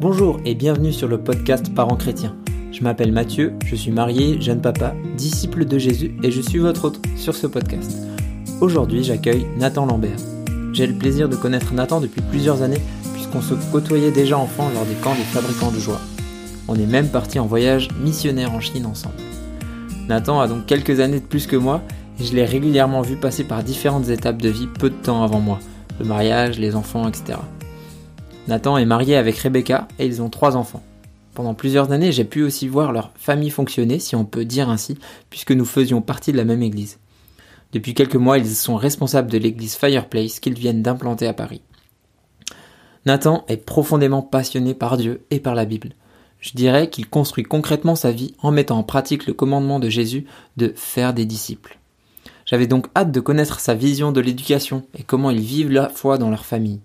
Bonjour et bienvenue sur le podcast Parents chrétiens. Je m'appelle Mathieu, je suis marié, jeune papa, disciple de Jésus et je suis votre hôte sur ce podcast. Aujourd'hui, j'accueille Nathan Lambert. J'ai le plaisir de connaître Nathan depuis plusieurs années puisqu'on se côtoyait déjà enfant lors des camps des fabricants de joie. On est même parti en voyage missionnaire en Chine ensemble. Nathan a donc quelques années de plus que moi et je l'ai régulièrement vu passer par différentes étapes de vie peu de temps avant moi, le mariage, les enfants, etc. Nathan est marié avec Rebecca et ils ont trois enfants. Pendant plusieurs années, j'ai pu aussi voir leur famille fonctionner, si on peut dire ainsi, puisque nous faisions partie de la même église. Depuis quelques mois, ils sont responsables de l'église Fireplace qu'ils viennent d'implanter à Paris. Nathan est profondément passionné par Dieu et par la Bible. Je dirais qu'il construit concrètement sa vie en mettant en pratique le commandement de Jésus de faire des disciples. J'avais donc hâte de connaître sa vision de l'éducation et comment ils vivent la foi dans leur famille.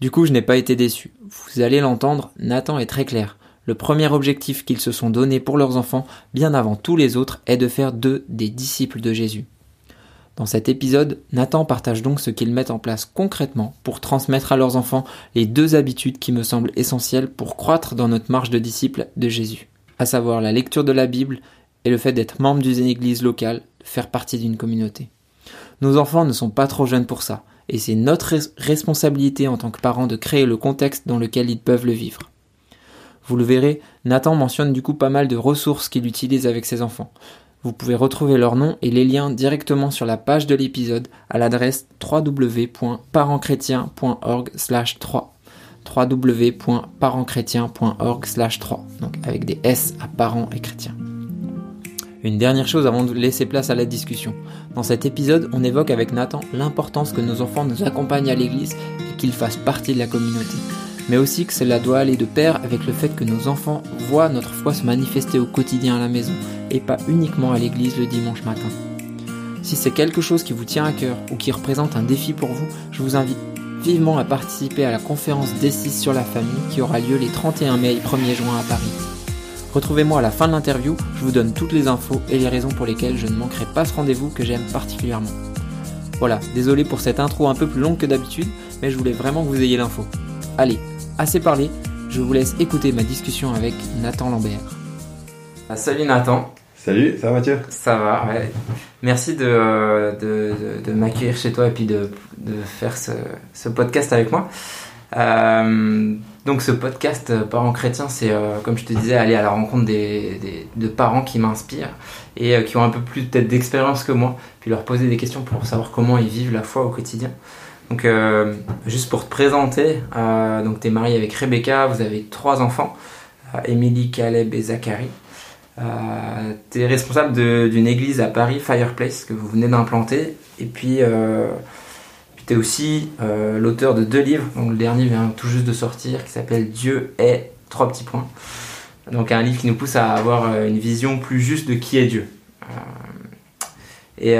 Du coup, je n'ai pas été déçu. Vous allez l'entendre, Nathan est très clair. Le premier objectif qu'ils se sont donné pour leurs enfants, bien avant tous les autres, est de faire d'eux des disciples de Jésus. Dans cet épisode, Nathan partage donc ce qu'ils mettent en place concrètement pour transmettre à leurs enfants les deux habitudes qui me semblent essentielles pour croître dans notre marche de disciples de Jésus, à savoir la lecture de la Bible et le fait d'être membre d'une église locale, faire partie d'une communauté. Nos enfants ne sont pas trop jeunes pour ça, et c'est notre responsabilité en tant que parents de créer le contexte dans lequel ils peuvent le vivre. Vous le verrez, Nathan mentionne du coup pas mal de ressources qu'il utilise avec ses enfants. Vous pouvez retrouver leurs noms et les liens directement sur la page de l'épisode à l'adresse www.parentschrétien.org 3 www.parentschrétien.org 3 donc avec des S à parents et chrétiens. Une dernière chose avant de laisser place à la discussion. Dans cet épisode, on évoque avec Nathan l'importance que nos enfants nous accompagnent à l'église et qu'ils fassent partie de la communauté. Mais aussi que cela doit aller de pair avec le fait que nos enfants voient notre foi se manifester au quotidien à la maison et pas uniquement à l'église le dimanche matin. Si c'est quelque chose qui vous tient à cœur ou qui représente un défi pour vous, je vous invite vivement à participer à la conférence D6 sur la famille qui aura lieu les 31 mai et 1er juin à Paris. Retrouvez-moi à la fin de l'interview, je vous donne toutes les infos et les raisons pour lesquelles je ne manquerai pas ce rendez-vous que j'aime particulièrement. Voilà, désolé pour cette intro un peu plus longue que d'habitude, mais je voulais vraiment que vous ayez l'info. Allez, assez parlé, je vous laisse écouter ma discussion avec Nathan Lambert. Ah, salut Nathan. Salut, ça va Mathieu? Ça va, ouais. Merci de, de, m'accueillir chez toi et puis de, faire ce, podcast avec moi. Euh, donc ce podcast euh, Parents chrétiens, c'est euh, comme je te disais, aller à la rencontre de parents qui m'inspirent et euh, qui ont un peu plus peut-être d'expérience que moi, puis leur poser des questions pour savoir comment ils vivent la foi au quotidien. Donc juste pour te présenter, donc tu es marié avec Rebecca, vous avez trois enfants, Émilie, Caleb et Zachary. tu es responsable d'une église à Paris, Fireplace, que vous venez d'implanter. Et puis tu aussi euh, l'auteur de deux livres, donc le dernier vient tout juste de sortir, qui s'appelle Dieu est trois petits points. Donc un livre qui nous pousse à avoir euh, une vision plus juste de qui est Dieu. Euh, et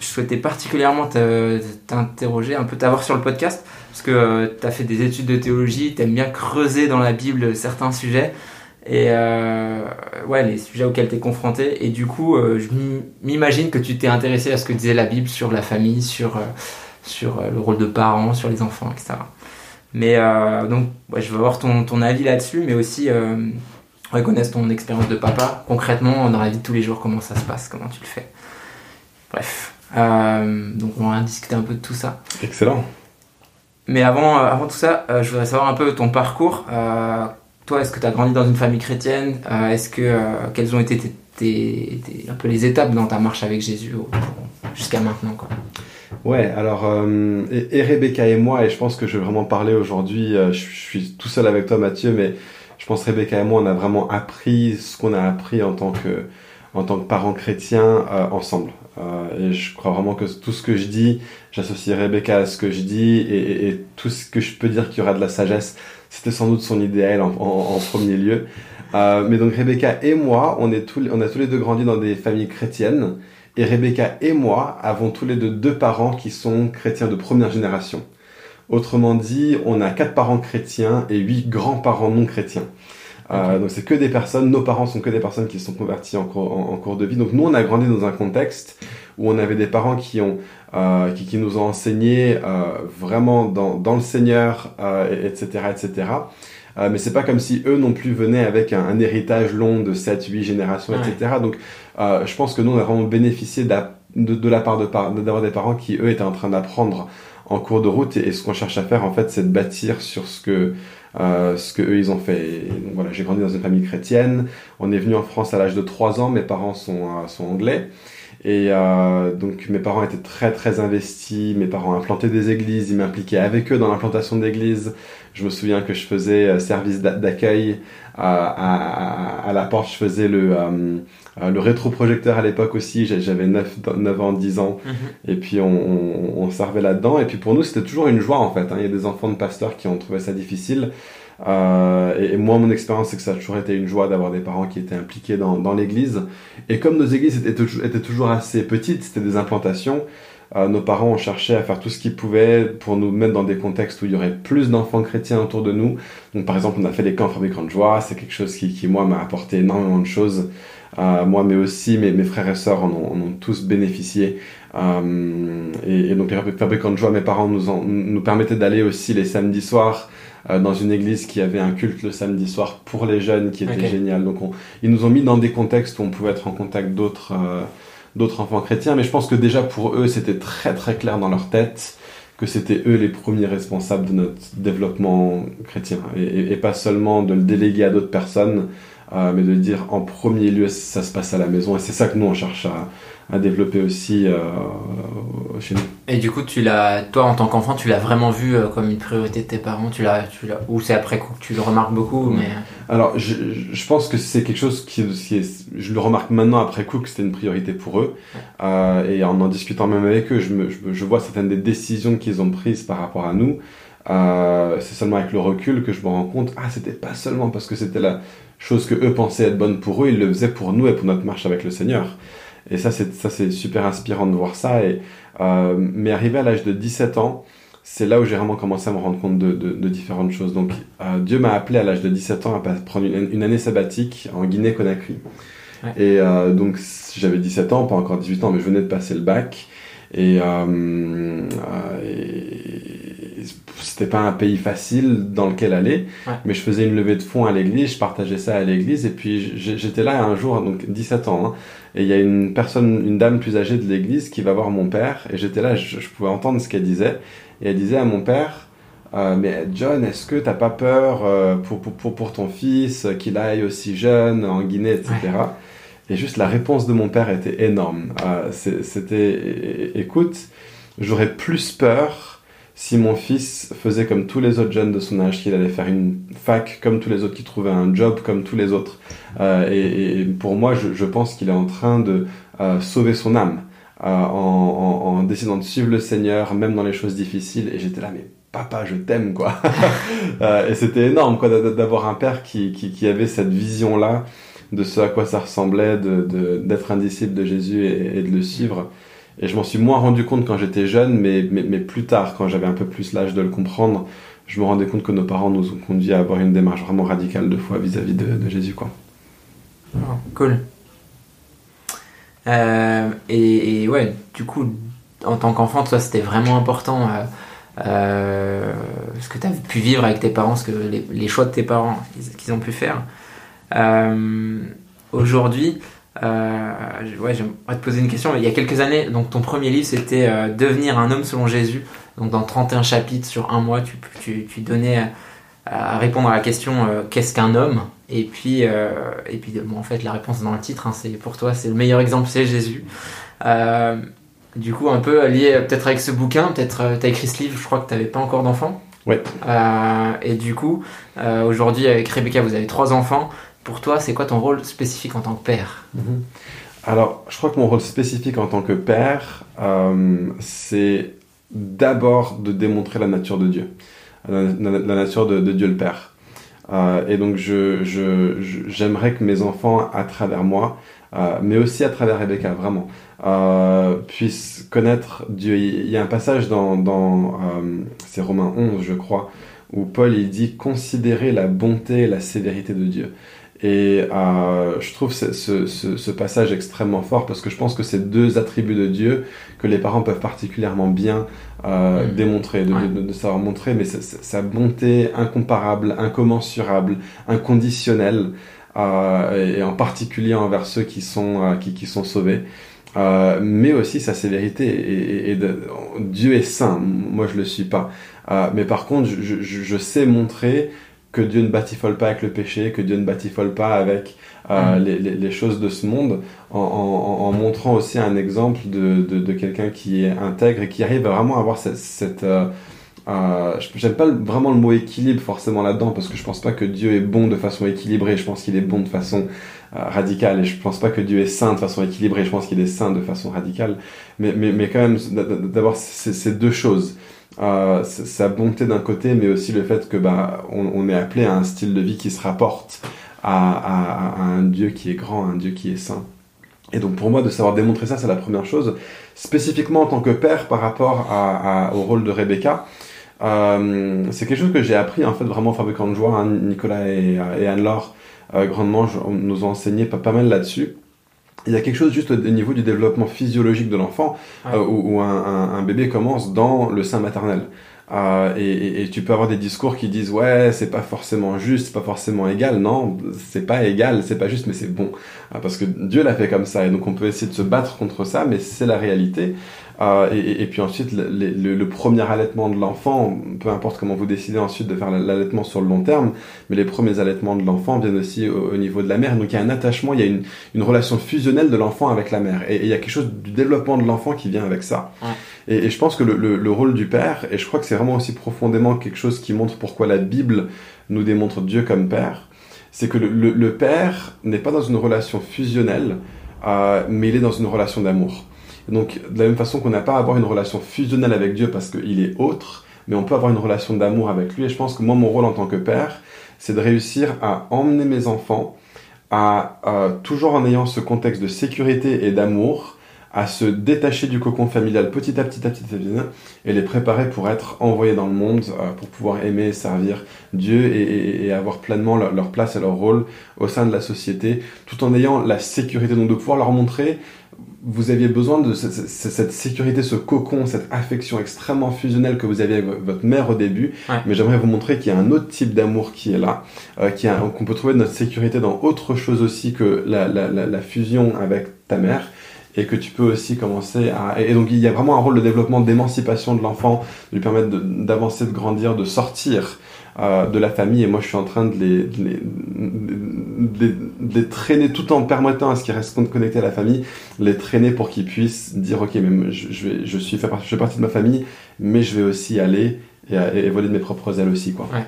je souhaitais particulièrement t'interroger, un peu t'avoir sur le podcast, parce que tu as fait des études de théologie, tu aimes bien creuser dans la Bible certains sujets, et ouais, les sujets auxquels tu es confronté. Et du coup, je m'imagine que tu t'es intéressé à ce que disait la Bible sur la famille, sur sur euh, le rôle de parent, sur les enfants, etc. Mais euh, donc, je veux avoir ton, ton avis là-dessus, mais aussi euh, reconnaître ton expérience de papa, concrètement, dans la vie de tous les jours, comment ça se passe, comment tu le fais. Bref, donc on va discuter un peu de tout ça. Excellent. Mais avant, avant tout ça, je voudrais savoir un peu ton parcours. toi, est-ce que tu as grandi dans une famille chrétienne? Est-ce que quelles ont été tes, un peu les étapes dans ta marche avec Jésus jusqu'à maintenant quoi? Ouais, alors, euh, et, Rebecca et moi, et je pense que je vais vraiment parler aujourd'hui, euh, je, suis tout seul avec toi Mathieu, mais je pense Rebecca et moi, on a vraiment appris ce qu'on a appris en tant que, en tant que parents chrétiens euh, ensemble. et je crois vraiment que tout ce que je dis, j'associe Rebecca à ce que je dis, et, et, tout ce que je peux dire qu'il y aura de la sagesse, c'était sans doute son idéal en, en, en premier lieu. mais donc Rebecca et moi, on, est tous, on a tous les deux grandi dans des familles chrétiennes. Et Rebecca et moi avons tous les deux deux parents qui sont chrétiens de première génération. Autrement dit, on a quatre parents chrétiens et huit grands-parents non chrétiens. Euh, donc c'est que des personnes, nos parents sont que des personnes qui se sont converties en cours, en, cours de vie. Donc nous, on a grandi dans un contexte où on avait des parents qui ont euh, qui, qui, nous ont enseigné euh, vraiment dans, dans le Seigneur, euh, etc., etc. Euh, mais c'est pas comme si eux non plus venaient avec un, héritage long de 7, 8 générations, etc. Donc, euh, je pense que nous, on a vraiment bénéficié de, de, la part de d'avoir des parents qui, eux, étaient en train d'apprendre en cours de route. Et, ce qu'on cherche à faire, en fait, c'est de bâtir sur ce que, euh, ce que eux, ils ont fait. donc voilà, j'ai grandi dans une famille chrétienne. On est venu en France à l'âge de 3 ans. Mes parents sont, euh, sont anglais. Et euh, donc mes parents étaient très très investis, mes parents implantaient des églises, ils m'impliquaient avec eux dans l'implantation d'églises. Je me souviens que je faisais euh, service d'accueil à, à, la porte, je faisais le, euh, le rétroprojecteur à l'époque aussi, j'avais 9, 9 ans, 10 ans, mhm. et puis on, on, servait là-dedans. Et puis pour nous c'était toujours une joie en fait, hein. il y a des enfants de pasteurs qui ont trouvé ça difficile. Euh, et, moi, mon expérience, c'est que ça a toujours été une joie d'avoir des parents qui étaient impliqués dans, dans l'église. Et comme nos églises étaient, étaient toujours assez petites, c'était des implantations, euh, nos parents ont cherché à faire tout ce qu'ils pouvaient pour nous mettre dans des contextes où il y aurait plus d'enfants chrétiens autour de nous. Donc, par exemple, on a fait des camps fabricants de joie. C'est quelque chose qui, qui moi, m'a apporté énormément de choses. Euh, moi, mais aussi mes, mes frères et sœurs en ont, en ont tous bénéficié. Euh, et, et, donc, les fabricants de joie, mes parents nous, en, nous permettaient d'aller aussi les samedis soirs euh, dans une église qui avait un culte le samedi soir pour les jeunes qui était génial. Donc on, ils nous ont mis dans des contextes où on pouvait être en contact d'autres euh, d'autres enfants chrétiens, mais je pense que déjà pour eux c'était très très clair dans leur tête que c'était eux les premiers responsables de notre développement chrétien et, et, pas seulement de le déléguer à d'autres personnes, euh, mais de dire en premier lieu ça se passe à la maison et c'est ça que nous on cherche à, à développer aussi euh, chez nous. Et du coup, tu l'as, toi en tant qu'enfant, tu l'as vraiment vu euh, comme une priorité de tes parents, tu l'as, tu l'as, ou c'est après coup que tu le remarques beaucoup, mais. Alors, je, je pense que c'est quelque chose qui, qui est, je le remarque maintenant après coup que c'était une priorité pour eux, et en en discutant même avec eux, je, me, je, vois certaines des décisions qu'ils ont prises par rapport à nous. Euh, c'est seulement avec le recul que je me rends compte, ah, c'était pas seulement parce que c'était la chose que eux pensaient être bonne pour eux, ils le faisaient pour nous et pour notre marche avec le Seigneur. Et ça, c'est ça, c'est super inspirant de voir ça. Et euh, mais arrivé à l'âge de 17 ans, c'est là où j'ai vraiment commencé à me rendre compte de, de, de différentes choses. Donc, euh, Dieu m'a appelé à l'âge de 17 ans à prendre une, une année sabbatique en Guinée-Conakry. Et euh, donc, j'avais 17 ans, pas encore 18 ans, mais je venais de passer le bac. Et, et c'était pas un pays facile dans lequel aller, mais je faisais une levée de fonds à l'église, je partageais ça à l'église, et puis j'étais là un jour, donc 17 ans, hein, et il y a une personne, une dame plus âgée de l'église qui va voir mon père, et j'étais là, je, pouvais entendre ce qu'elle disait, et elle disait à mon père, euh, mais John, est-ce que t'as pas peur euh, pour, pour, pour, ton fils qu'il aille aussi jeune en Guinée, etc. Et juste la réponse de mon père était énorme. Euh, c'était, écoute, j'aurais plus peur si mon fils faisait comme tous les autres jeunes de son âge, qu'il allait faire une fac comme tous les autres, qu'il trouvait un job comme tous les autres. Euh, et, pour moi, je, pense qu'il est en train de euh, sauver son âme euh, en, décidant de suivre le Seigneur, même dans les choses difficiles. Et j'étais là, mais papa, je t'aime, quoi. et c'était énorme, quoi, d'avoir un père qui, avait cette vision-là de ce à quoi ça ressemblait, d'être un disciple de Jésus et de le suivre. Et je m'en suis moins rendu compte quand j'étais jeune, mais, mais, mais, plus tard, quand j'avais un peu plus l'âge de le comprendre, je me rendais compte que nos parents nous ont conduit à avoir une démarche vraiment radicale de foi vis-à-vis de, de, Jésus. Quoi. Oh, cool. Euh, et, ouais, du coup, en tant qu'enfant, toi, c'était vraiment important euh, euh, ce que tu as pu vivre avec tes parents, ce que les, choix de tes parents qu'ils ont pu faire. Aujourd'hui, euh, ouais, j'aimerais te poser une question. Il y a quelques années, donc ton premier livre c'était euh, Devenir un homme selon Jésus. Donc dans 31 chapitres sur un mois, tu, tu, tu donnais euh, à répondre à la question euh, qu'est-ce qu'un homme? Et puis, et puis bon, en fait, la réponse dans le titre, hein, c'est pour toi, c'est le meilleur exemple, c'est Jésus. du coup, un peu lié peut-être avec ce bouquin, peut-être tu as écrit ce livre, je crois que tu n'avais pas encore d'enfants. Ouais. et du coup, aujourd'hui avec Rebecca, vous avez trois enfants pour toi, c'est quoi ton rôle spécifique en tant que père mhm. Alors, je crois que mon rôle spécifique en tant que père, euh, c'est d'abord de démontrer la nature de Dieu, la, nature de, Dieu le Père. Euh, et donc, j'aimerais que mes enfants, à travers moi, euh, mais aussi à travers Rebecca, vraiment, puissent connaître Dieu. Il y a un passage dans, dans c'est Romains 11, je crois, où Paul il dit considérer la bonté et la sévérité de Dieu. Et euh, je trouve ce, ce, ce, passage extrêmement fort parce que je pense que c'est deux attributs de Dieu que les parents peuvent particulièrement bien euh, mm. démontrer, de, de, de, savoir montrer, mais sa bonté incomparable, incommensurable, inconditionnelle, euh, et en particulier envers ceux qui sont, euh, qui, qui sont sauvés. Euh, mais aussi sa sévérité. Et, et, de, Dieu est saint, moi je le suis pas. Euh, mais par contre, je, je, je, sais montrer que Dieu ne batifole pas avec le péché, que Dieu ne batifole pas avec euh, mm. les, les, les, choses de ce monde, en, en, en, montrant aussi un exemple de, de, de quelqu'un qui est intègre et qui arrive vraiment à avoir cette... cette euh, euh, J'aime pas vraiment le mot équilibre forcément là-dedans parce que je pense pas que Dieu est bon de façon équilibrée, je pense qu'il est bon de façon euh, radicale. Et je pense pas que Dieu est saint de façon équilibrée, je pense qu'il est saint de façon radicale, mais, mais, mais quand même d'avoir ces, ces deux choses euh, sa bonté d'un côté, mais aussi le fait que bah, on, est appelé à un style de vie qui se rapporte à, à, à, un Dieu qui est grand, un Dieu qui est saint. Et donc pour moi, de savoir démontrer ça, c'est la première chose. Spécifiquement en tant que père par rapport à, au rôle de Rebecca, euh, c'est quelque chose que j'ai appris en fait vraiment en fabricant de joie. Hein, Nicolas et, Anne-Laure euh, grandement nous ont enseigné pas mal là-dessus il y a quelque chose juste au niveau du développement physiologique de l'enfant ouais. euh, où, où un, un, un, bébé commence dans le sein maternel. Euh, et, et, tu peux avoir des discours qui disent ouais c'est pas forcément juste, c'est pas forcément égal. Non, c'est pas égal, c'est pas juste, mais c'est bon euh, parce que Dieu l'a fait comme ça et donc on peut essayer de se battre contre ça, mais c'est la réalité. Euh, et, puis ensuite, le, premier allaitement de l'enfant, peu importe comment vous décidez ensuite de faire l'allaitement sur le long terme, mais les premiers allaitements de l'enfant viennent aussi au, au, niveau de la mère. Donc il y a un attachement, il y a une, une relation fusionnelle de l'enfant avec la mère. Et, et, il y a quelque chose du développement de l'enfant qui vient avec ça. Ouais. Et, je pense que le, le, le, rôle du père, et je crois que c'est vraiment aussi profondément quelque chose qui montre pourquoi la Bible nous démontre Dieu comme père, c'est que le, père n'est pas dans une relation fusionnelle, euh, mais il est dans une relation d'amour. Donc, de la même façon qu'on n'a pas à avoir une relation fusionnelle avec Dieu parce qu'il est autre, mais on peut avoir une relation d'amour avec lui. Et je pense que moi, mon rôle en tant que père, c'est de réussir à emmener mes enfants à, à toujours en ayant ce contexte de sécurité et d'amour, à se détacher du cocon familial petit à petit à petit à petit et les préparer pour être envoyés dans le monde, euh, pour pouvoir aimer et servir Dieu et, et, et avoir pleinement leur, leur, place et leur rôle au sein de la société, tout en ayant la sécurité, donc de pouvoir leur montrer vous aviez besoin de cette, cette, sécurité, ce cocon, cette affection extrêmement fusionnelle que vous aviez avec votre mère au début. Ouais. Mais j'aimerais vous montrer qu'il y a un autre type d'amour qui est là, euh, qu'on peut trouver notre sécurité dans autre chose aussi que la, la, la, la, fusion avec ta mère. Et que tu peux aussi commencer à... Et donc il y a vraiment un rôle de développement, d'émancipation de l'enfant, de lui permettre d'avancer, de, grandir, de sortir euh, de la famille et moi je suis en train de les, de les, traîner tout en permettant à ce qu'ils restent connectés à la famille, les traîner pour qu'ils puissent dire ok mais je, je, suis je fais partie de ma famille mais je vais aussi aller et, voler de mes propres ailes aussi quoi. Ouais.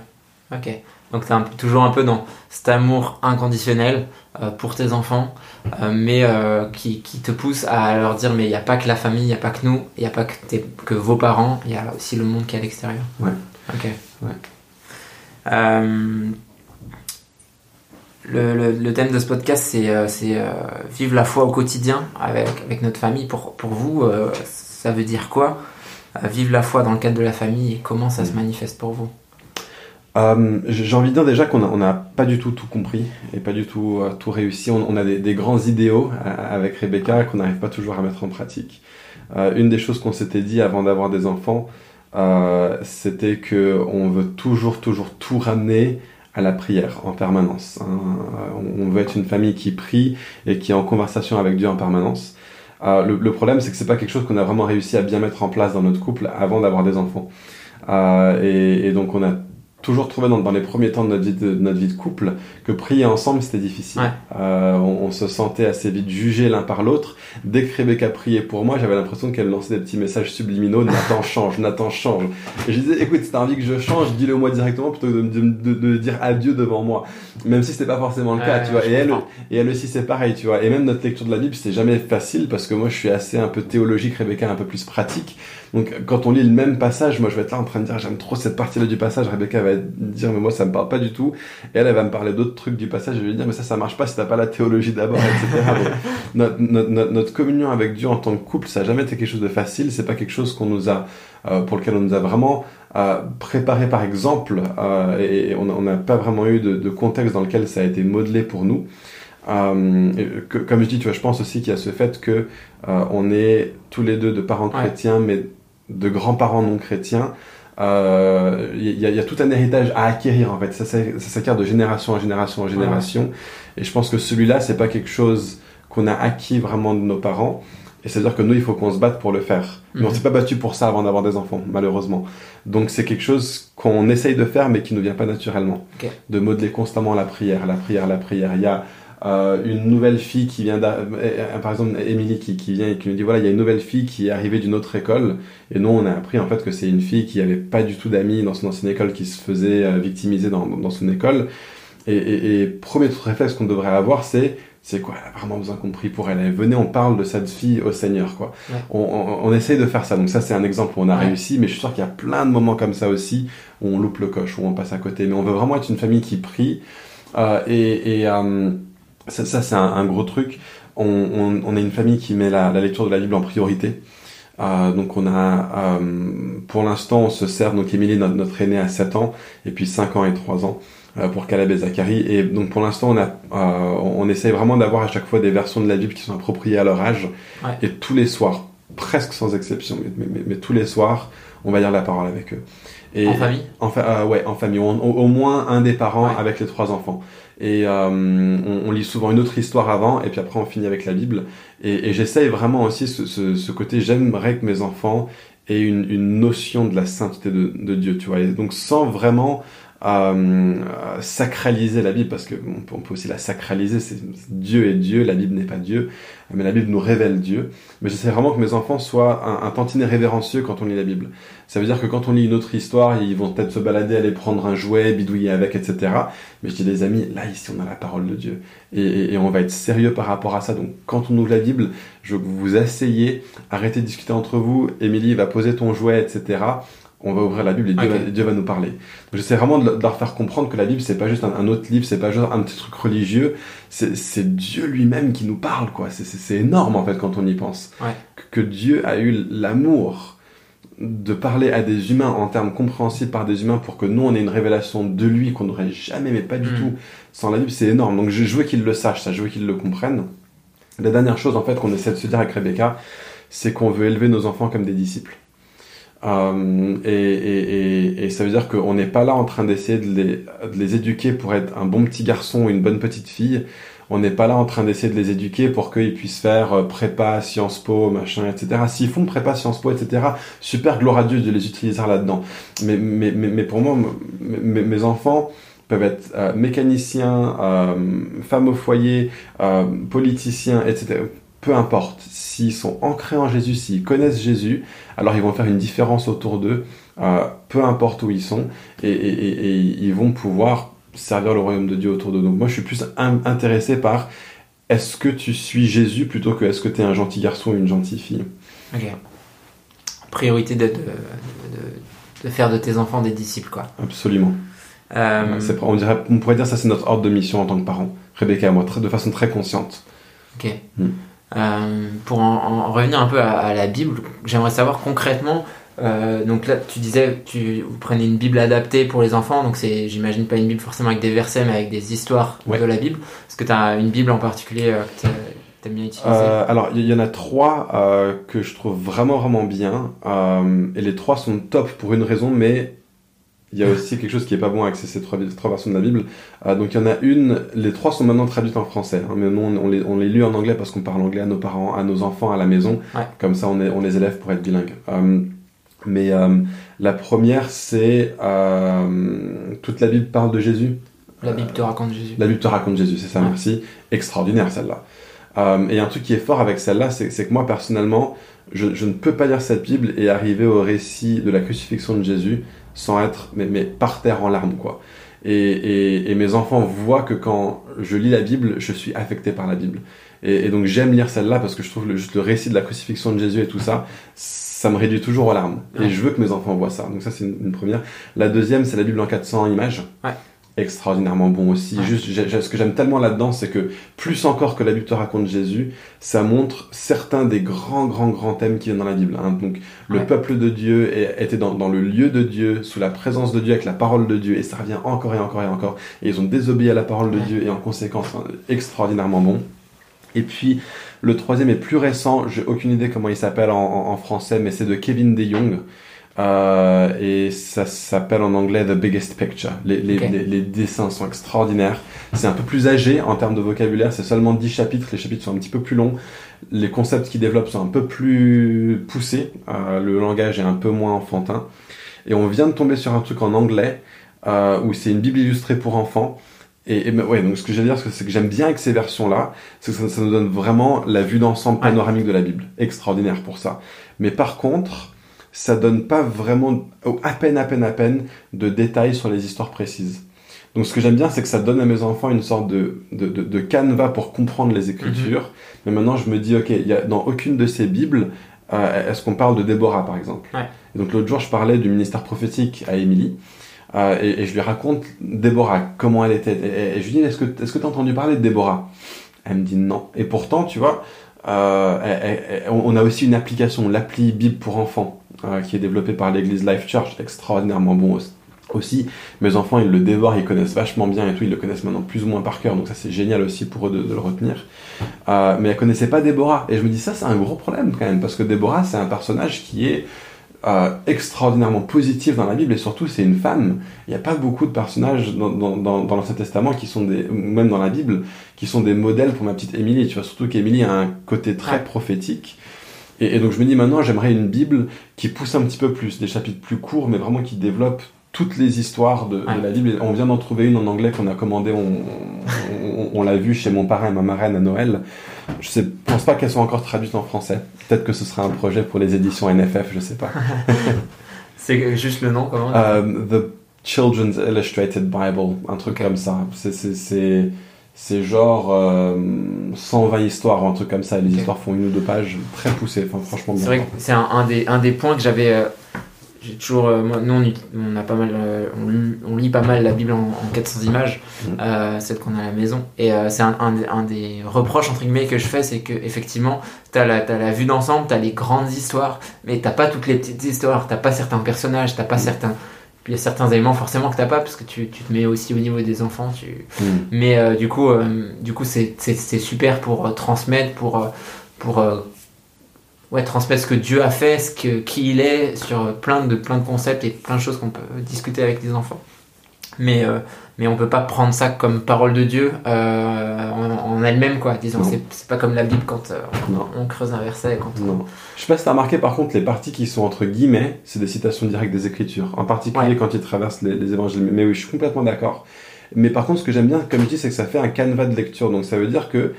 Ok. Donc tu toujours un peu dans cet amour inconditionnel euh, pour tes enfants, mais euh, qui, qui, te pousse à leur dire mais il n'y a pas que la famille, il n'y a pas que nous, il n'y a pas que, tes, que vos parents, il y a aussi le monde qui est à l'extérieur. Ouais. Ok. Ouais. Euh, le, le, le, thème de ce podcast, c'est euh, euh, vivre la foi au quotidien avec, avec notre famille. Pour, pour vous, euh, ça veut dire quoi? Vivre la foi dans le cadre de la famille et comment ça se manifeste pour vous? Euh, J'ai envie de dire déjà qu'on n'a pas du tout tout compris et pas du tout euh, tout réussi. On, a des, grands idéaux avec Rebecca qu'on n'arrive pas toujours à mettre en pratique. Euh, une des choses qu'on s'était dit avant d'avoir des enfants, euh, c'était que on veut toujours, toujours tout ramener à la prière en permanence. Hein. On veut être une famille qui prie et qui est en conversation avec Dieu en permanence. Euh, le, problème, c'est que c'est pas quelque chose qu'on a vraiment réussi à bien mettre en place dans notre couple avant d'avoir des enfants. Euh, et, donc on a toujours trouvé dans, dans, les premiers temps de notre vie de, de, notre vie de couple que prier ensemble c'était difficile. Ouais. Euh, on, on, se sentait assez vite jugé l'un par l'autre. Dès que Rebecca priait pour moi, j'avais l'impression qu'elle lançait des petits messages subliminaux. Nathan change, Nathan change. Et je disais, écoute, si t'as envie que je change, dis-le moi directement plutôt que de, de, de, dire adieu devant moi. Même si c'était pas forcément le cas, tu vois. Et elle, et elle aussi c'est pareil, tu vois. Et même notre lecture de la Bible, c'était jamais facile parce que moi je suis assez un peu théologique, Rebecca un peu plus pratique. Donc quand on lit le même passage, moi je vais être là en train de dire j'aime trop cette partie-là du passage, Rebecca va dire mais moi ça me parle pas du tout. Et elle, elle va me parler d'autres trucs du passage. Je vais lui dire mais ça ça marche pas si t'as pas la théologie d'abord, etc. notre, notre, notre, communion avec Dieu en tant que couple, ça a jamais été quelque chose de facile. C'est pas quelque chose qu'on nous a euh, pour lequel on nous a vraiment euh, préparé par exemple euh, et on n'a pas vraiment eu de, de, contexte dans lequel ça a été modelé pour nous. Euh, que, comme je dis, tu vois, je pense aussi qu'il y a ce fait que euh, on est tous les deux de parents chrétiens, mais de grands-parents non chrétiens. Il euh, y, y, a tout un héritage à acquérir en fait. Ça, ça s'acquiert de génération en génération en génération. Et je pense que celui-là, c'est pas quelque chose qu'on a acquis vraiment de nos parents. Et c'est-à-dire que nous, il faut qu'on se batte pour le faire. Mais on mhm. s'est pas battu pour ça avant d'avoir des enfants, malheureusement. Donc c'est quelque chose qu'on essaye de faire, mais qui ne vient pas naturellement. De modeler constamment la prière, la prière, la prière. Il y a euh, une nouvelle fille qui vient, euh, euh, par exemple Émilie qui, qui, vient et qui nous dit voilà il y a une nouvelle fille qui est arrivée d'une autre école et nous on a appris en fait que c'est une fille qui avait pas du tout d'amis dans son ancienne école qui se faisait victimiser dans, dans son école et, et, et premier réflexe qu'on devrait avoir c'est c'est quoi? Elle a vraiment besoin qu'on prie pour elle. Venez, on parle de cette fille au Seigneur, quoi. On, on, on, essaye de faire ça. Donc ça, c'est un exemple où on a réussi, mais je suis sûr qu'il y a plein de moments comme ça aussi où on loupe le coche, où on passe à côté. Mais on veut vraiment être une famille qui prie. Euh, et, et euh, ça, ça c'est un, un, gros truc. On, on, on, est une famille qui met la, la lecture de la Bible en priorité. Euh, donc on a, euh, pour l'instant, on se sert, donc Émilie, notre, notre aîné, à 7 ans, et puis 5 ans et 3 ans euh, pour Caleb et Zachary. Et donc pour l'instant, on, a, euh, on essaye vraiment d'avoir à chaque fois des versions de la Bible qui sont appropriées à leur âge. Ouais. Et tous les soirs, presque sans exception, mais, mais, mais, tous les soirs, on va lire la parole avec eux. Et en famille? En fa euh, Ouais, en famille. On, au, au, moins un des parents ouais. avec les trois enfants et euh, on, on, lit souvent une autre histoire avant et puis après on finit avec la Bible. Et, et j'essaye vraiment aussi ce, ce, ce côté j'aimerais que mes enfants aient une, une notion de la sainteté de, de, Dieu tu vois. Et donc sans vraiment euh, sacraliser la Bible parce que on peut aussi la sacraliser c'est Dieu est Dieu la Bible n'est pas Dieu mais la Bible nous révèle Dieu. Mais j'essaie vraiment que mes enfants soient un, un tantinet révérencieux quand on lit la Bible. Ça veut dire que quand on lit une autre histoire ils vont peut-être se balader aller prendre un jouet bidouiller avec etc mais je dis les amis là ici on a la parole de Dieu. Et, et, et on va être sérieux par rapport à ça. Donc quand on ouvre la Bible je veux que vous vous asseyez arrêtez de discuter entre vous. Émilie va poser ton jouet etc on va ouvrir la Bible et Dieu, okay. va, Dieu va, nous parler. J'essaie vraiment de, leur faire comprendre que la Bible c'est pas juste un, un, autre livre, c'est pas juste un petit truc religieux, c'est Dieu lui-même qui nous parle quoi. C'est énorme en fait quand on y pense. Ouais. Que, que Dieu a eu l'amour de parler à des humains en termes compréhensibles par des humains pour que nous on ait une révélation de lui qu'on n'aurait jamais mais pas du mmh. tout sans la Bible, c'est énorme. Donc je, je veux qu'ils le sachent, ça, je veux qu'ils le comprennent. La dernière chose en fait qu'on essaie de se dire avec Rebecca, c'est qu'on veut élever nos enfants comme des disciples. Euh, et, et, et, ça veut dire qu'on n'est pas là en train d'essayer de les, de les éduquer pour être un bon petit garçon ou une bonne petite fille. On n'est pas là en train d'essayer de les éduquer pour qu'ils puissent faire euh, prépa, Sciences Po, machin, etc. S'ils font prépa, Sciences Po, etc., super Dieu de les utiliser là-dedans. Mais, mais, mais, mais, pour moi, mes, enfants peuvent être euh, mécaniciens, euh, femmes au foyer, politiciens, etc peu importe, s'ils sont ancrés en Jésus, s'ils connaissent Jésus, alors ils vont faire une différence autour d'eux, euh, peu importe où ils sont, et, et, et, et, ils vont pouvoir servir le royaume de Dieu autour d'eux. Donc moi je suis plus intéressé par est-ce que tu suis Jésus plutôt que est-ce que tu es un gentil garçon ou une gentille fille? Ok. Priorité de, de, de, de, faire de tes enfants des disciples, quoi. Absolument. Euh... On, dirait, on pourrait dire ça c'est notre ordre de mission en tant que parents. Rebecca et moi, de façon très consciente. Ok. Hmm. Euh, pour en, en, revenir un peu à, à la Bible, j'aimerais savoir concrètement. Euh, donc là, tu disais, tu vous prenez une Bible adaptée pour les enfants, donc c'est, j'imagine pas une Bible forcément avec des versets, mais avec des histoires ouais. de la Bible. Est-ce que tu as une Bible en particulier euh, que tu aimes bien utiliser? Euh, Alors, il y, en a trois euh, que je trouve vraiment vraiment bien, euh, et les trois sont top pour une raison, mais il y a aussi quelque chose qui est pas bon avec ces, trois, trois, versions de la Bible. Euh, donc il y en a une, les trois sont maintenant traduites en français, hein, mais nous on, on, les, on les lit en anglais parce qu'on parle anglais à nos parents, à nos enfants à la maison. Ouais. Comme ça on, est, on les élève pour être bilingues. Euh, mais euh, la première c'est euh, toute la Bible parle de Jésus. La Bible te raconte Jésus. La Bible te raconte Jésus, c'est ça, ouais. merci. Extraordinaire celle-là. Euh, et un truc qui est fort avec celle-là, c'est que moi personnellement, je, je, ne peux pas lire cette Bible et arriver au récit de la crucifixion de Jésus sans être mais, mais par terre en larmes quoi. Et, mes enfants voient que quand je lis la Bible, je suis affecté par la Bible. Et, donc j'aime lire celle-là parce que je trouve le, juste le récit de la crucifixion de Jésus et tout ça, ça me réduit toujours aux larmes. Et je veux que mes enfants voient ça. Donc ça c'est une, première. La deuxième, c'est la Bible en 400 images. Ouais extraordinairement bon aussi. Juste, ce que j'aime tellement là-dedans, c'est que plus encore que la Bible te raconte Jésus, ça montre certains des grands, grands, grands thèmes qui viennent dans la Bible. Hein. Donc, le peuple de Dieu était dans, dans, le lieu de Dieu, sous la présence de Dieu, avec la parole de Dieu, et ça revient encore et encore et encore. Et ils ont désobéi à la parole de Dieu, et en conséquence, extraordinairement bon. Et puis, le troisième est plus récent, j'ai aucune idée comment il s'appelle en, en, français, mais c'est de Kevin DeYoung. Euh, et ça s'appelle en anglais The Biggest Picture. Les, les, les, dessins sont extraordinaires. C'est un peu plus âgé en termes de vocabulaire. C'est seulement 10 chapitres. Les chapitres sont un petit peu plus longs. Les concepts qu'il développe sont un peu plus poussés. Euh, le langage est un peu moins enfantin. Et on vient de tomber sur un truc en anglais euh, où c'est une Bible illustrée pour enfants. Et, et, ouais, donc ce que j'allais dire, c'est que j'aime bien avec ces versions-là, c'est que ça, ça, nous donne vraiment la vue d'ensemble panoramique de la Bible. Extraordinaire pour ça. Mais par contre, ça donne pas vraiment, à peine, à peine, à peine, de détails sur les histoires précises. Donc ce que j'aime bien, c'est que ça donne à mes enfants une sorte de, de, de, de canevas pour comprendre les écritures. Mhm. Mais maintenant, je me dis, ok, il y a, dans aucune de ces Bibles, euh, est-ce qu'on parle de Déborah, par exemple? Ouais. Et donc l'autre jour, je parlais du ministère prophétique à Émilie. Euh, et, et, je lui raconte Déborah, comment elle était. Et, et je lui dis, est-ce que est-ce que tu as entendu parler de Déborah? Elle me dit non. Et pourtant, tu vois, euh, on a aussi une application, l'appli Bible pour enfants. Euh, qui est développé par l'église Life Church, extraordinairement bon aussi. Mes enfants, ils le dévorent, ils connaissent vachement bien et tout, ils le connaissent maintenant plus ou moins par cœur, donc ça c'est génial aussi pour eux de, le retenir. Euh, mais elles connaissaient pas Déborah. Et je me dis ça, c'est un gros problème quand même, parce que Déborah, c'est un personnage qui est euh, extraordinairement positif dans la Bible et surtout c'est une femme. Il n'y a pas beaucoup de personnages dans, dans, dans, dans l'Ancien Testament qui sont des, même dans la Bible, qui sont des modèles pour ma petite Émilie. Tu vois, surtout qu'Émilie a un côté très prophétique. Et, donc je me dis maintenant, j'aimerais une Bible qui pousse un petit peu plus, des chapitres plus courts, mais vraiment qui développe toutes les histoires de, la Bible. On vient d'en trouver une en anglais qu'on a commandée, on, on, l'a vue chez mon parrain et ma marraine à Noël. Je ne pense pas qu'elle soit encore traduite en français. Peut-être que ce sera un projet pour les éditions NFF, je sais pas. C'est juste le nom, comment? Euh, The Children's Illustrated Bible, un truc comme ça. C'est c'est genre 120 euh, histoires ou un truc comme ça. les histoires font une ou deux pages très poussées. Enfin, franchement, C'est vrai que c'est un, des, un des points que j'avais. Euh, j'ai toujours. Euh, nous, on, a pas mal, on, lit pas mal la Bible en, 400 images, mm. celle qu'on a à la maison. Et c'est un, un, des reproches, entre guillemets, que je fais c'est que effectivement, t'as la, as la vue d'ensemble, t'as les grandes histoires, mais t'as pas toutes les petites histoires, t'as pas certains personnages, t'as pas mm. certains il y a certains éléments forcément que t'as pas parce que tu, tu, te mets aussi au niveau des enfants. Tu... Hmm. Mais euh, du coup, euh, du coup, c'est super pour euh, transmettre, pour pour ouais transmettre ce que Dieu a fait, ce que qui il est sur plein de plein de concepts et plein de choses qu'on peut discuter avec des enfants. Mais mais on peut pas prendre ça comme parole de Dieu euh, en, elle-même quoi. Disons c'est pas comme la Bible quand euh, on, creuse un verset quand non. je sais pas si t'as remarqué par contre les parties qui sont entre guillemets c'est des citations directes des Écritures. En particulier quand ils traversent les, évangiles. Mais oui je suis complètement d'accord. Mais par contre ce que j'aime bien comme je dis c'est que ça fait un canevas de lecture. Donc ça veut dire que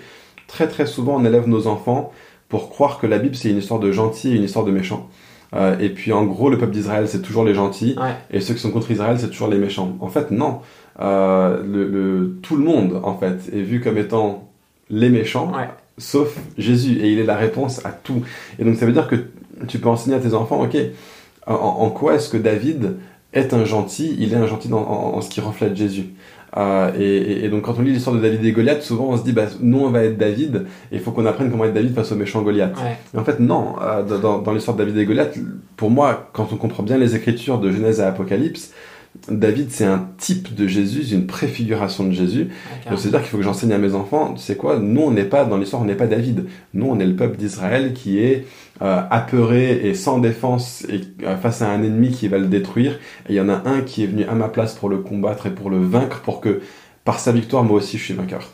très très souvent on élève nos enfants pour croire que la Bible c'est une histoire de gentils et une histoire de méchants euh, et puis en gros, le peuple d'Israël, c'est toujours les gentils, et ceux qui sont contre Israël, c'est toujours les méchants. En fait, non. Euh, le, tout le monde, en fait, est vu comme étant les méchants, sauf Jésus, et il est la réponse à tout. Et donc ça veut dire que tu peux enseigner à tes enfants, ok, en, quoi est-ce que David est un gentil Il est un gentil en, ce qui reflète Jésus? Euh, et, donc quand on lit l'histoire de David et Goliath, souvent on se dit, bah, nous on va être David, et il faut qu'on apprenne comment être David face au méchant Goliath. Mais en fait non, euh, dans, dans l'histoire de David et Goliath, pour moi, quand on comprend bien les écritures de Genèse à Apocalypse, David, c'est un type de Jésus, une préfiguration de Jésus. Donc, c'est-à-dire qu'il faut que j'enseigne à mes enfants, c'est quoi Nous, on n'est pas, dans l'histoire, on n'est pas David. Nous, on est le peuple d'Israël qui est euh, apeuré et sans défense et euh, face à un ennemi qui va le détruire. Et il y en a un qui est venu à ma place pour le combattre et pour le vaincre, pour que par sa victoire, moi aussi, je suis vainqueur.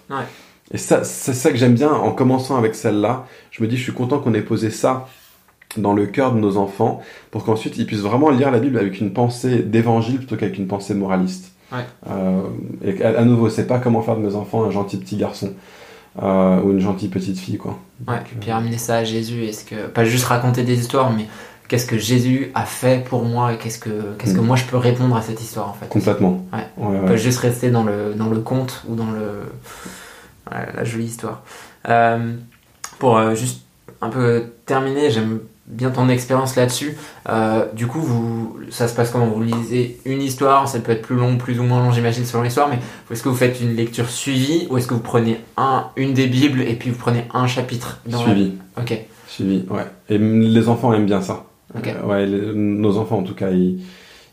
Et ça, c'est ça que j'aime bien en commençant avec celle-là. Je me dis, je suis content qu'on ait posé ça dans le cœur de nos enfants pour qu'ensuite ils puissent vraiment lire la Bible avec une pensée d'évangile plutôt qu'avec une pensée moraliste. Ouais. Euh, et à, nouveau, c'est pas comment faire de mes enfants un gentil petit garçon euh, ou une gentille petite fille, quoi. Ouais, et puis ramener ça à Jésus, est-ce que pas juste raconter des histoires, mais qu'est-ce que Jésus a fait pour moi et qu'est-ce que, qu'est-ce que Mm. moi je peux répondre à cette histoire en fait. Complètement. Ouais. Ouais, peut juste rester dans le, dans le conte ou dans le, la jolie histoire. Euh, pour euh, juste un peu terminer, j'aime bien ton expérience là-dessus. Euh, du coup, vous, ça se passe comment? Vous lisez une histoire, ça peut être plus long, plus ou moins long, j'imagine, selon l'histoire, mais est-ce que vous faites une lecture suivie ou est-ce que vous prenez un, une des Bibles et puis vous prenez un chapitre dans la- Suivi. Ok, Suivi, ouais. Et les enfants aiment bien ça. ok. Euh, ouais, les- nos enfants en tout cas, ils,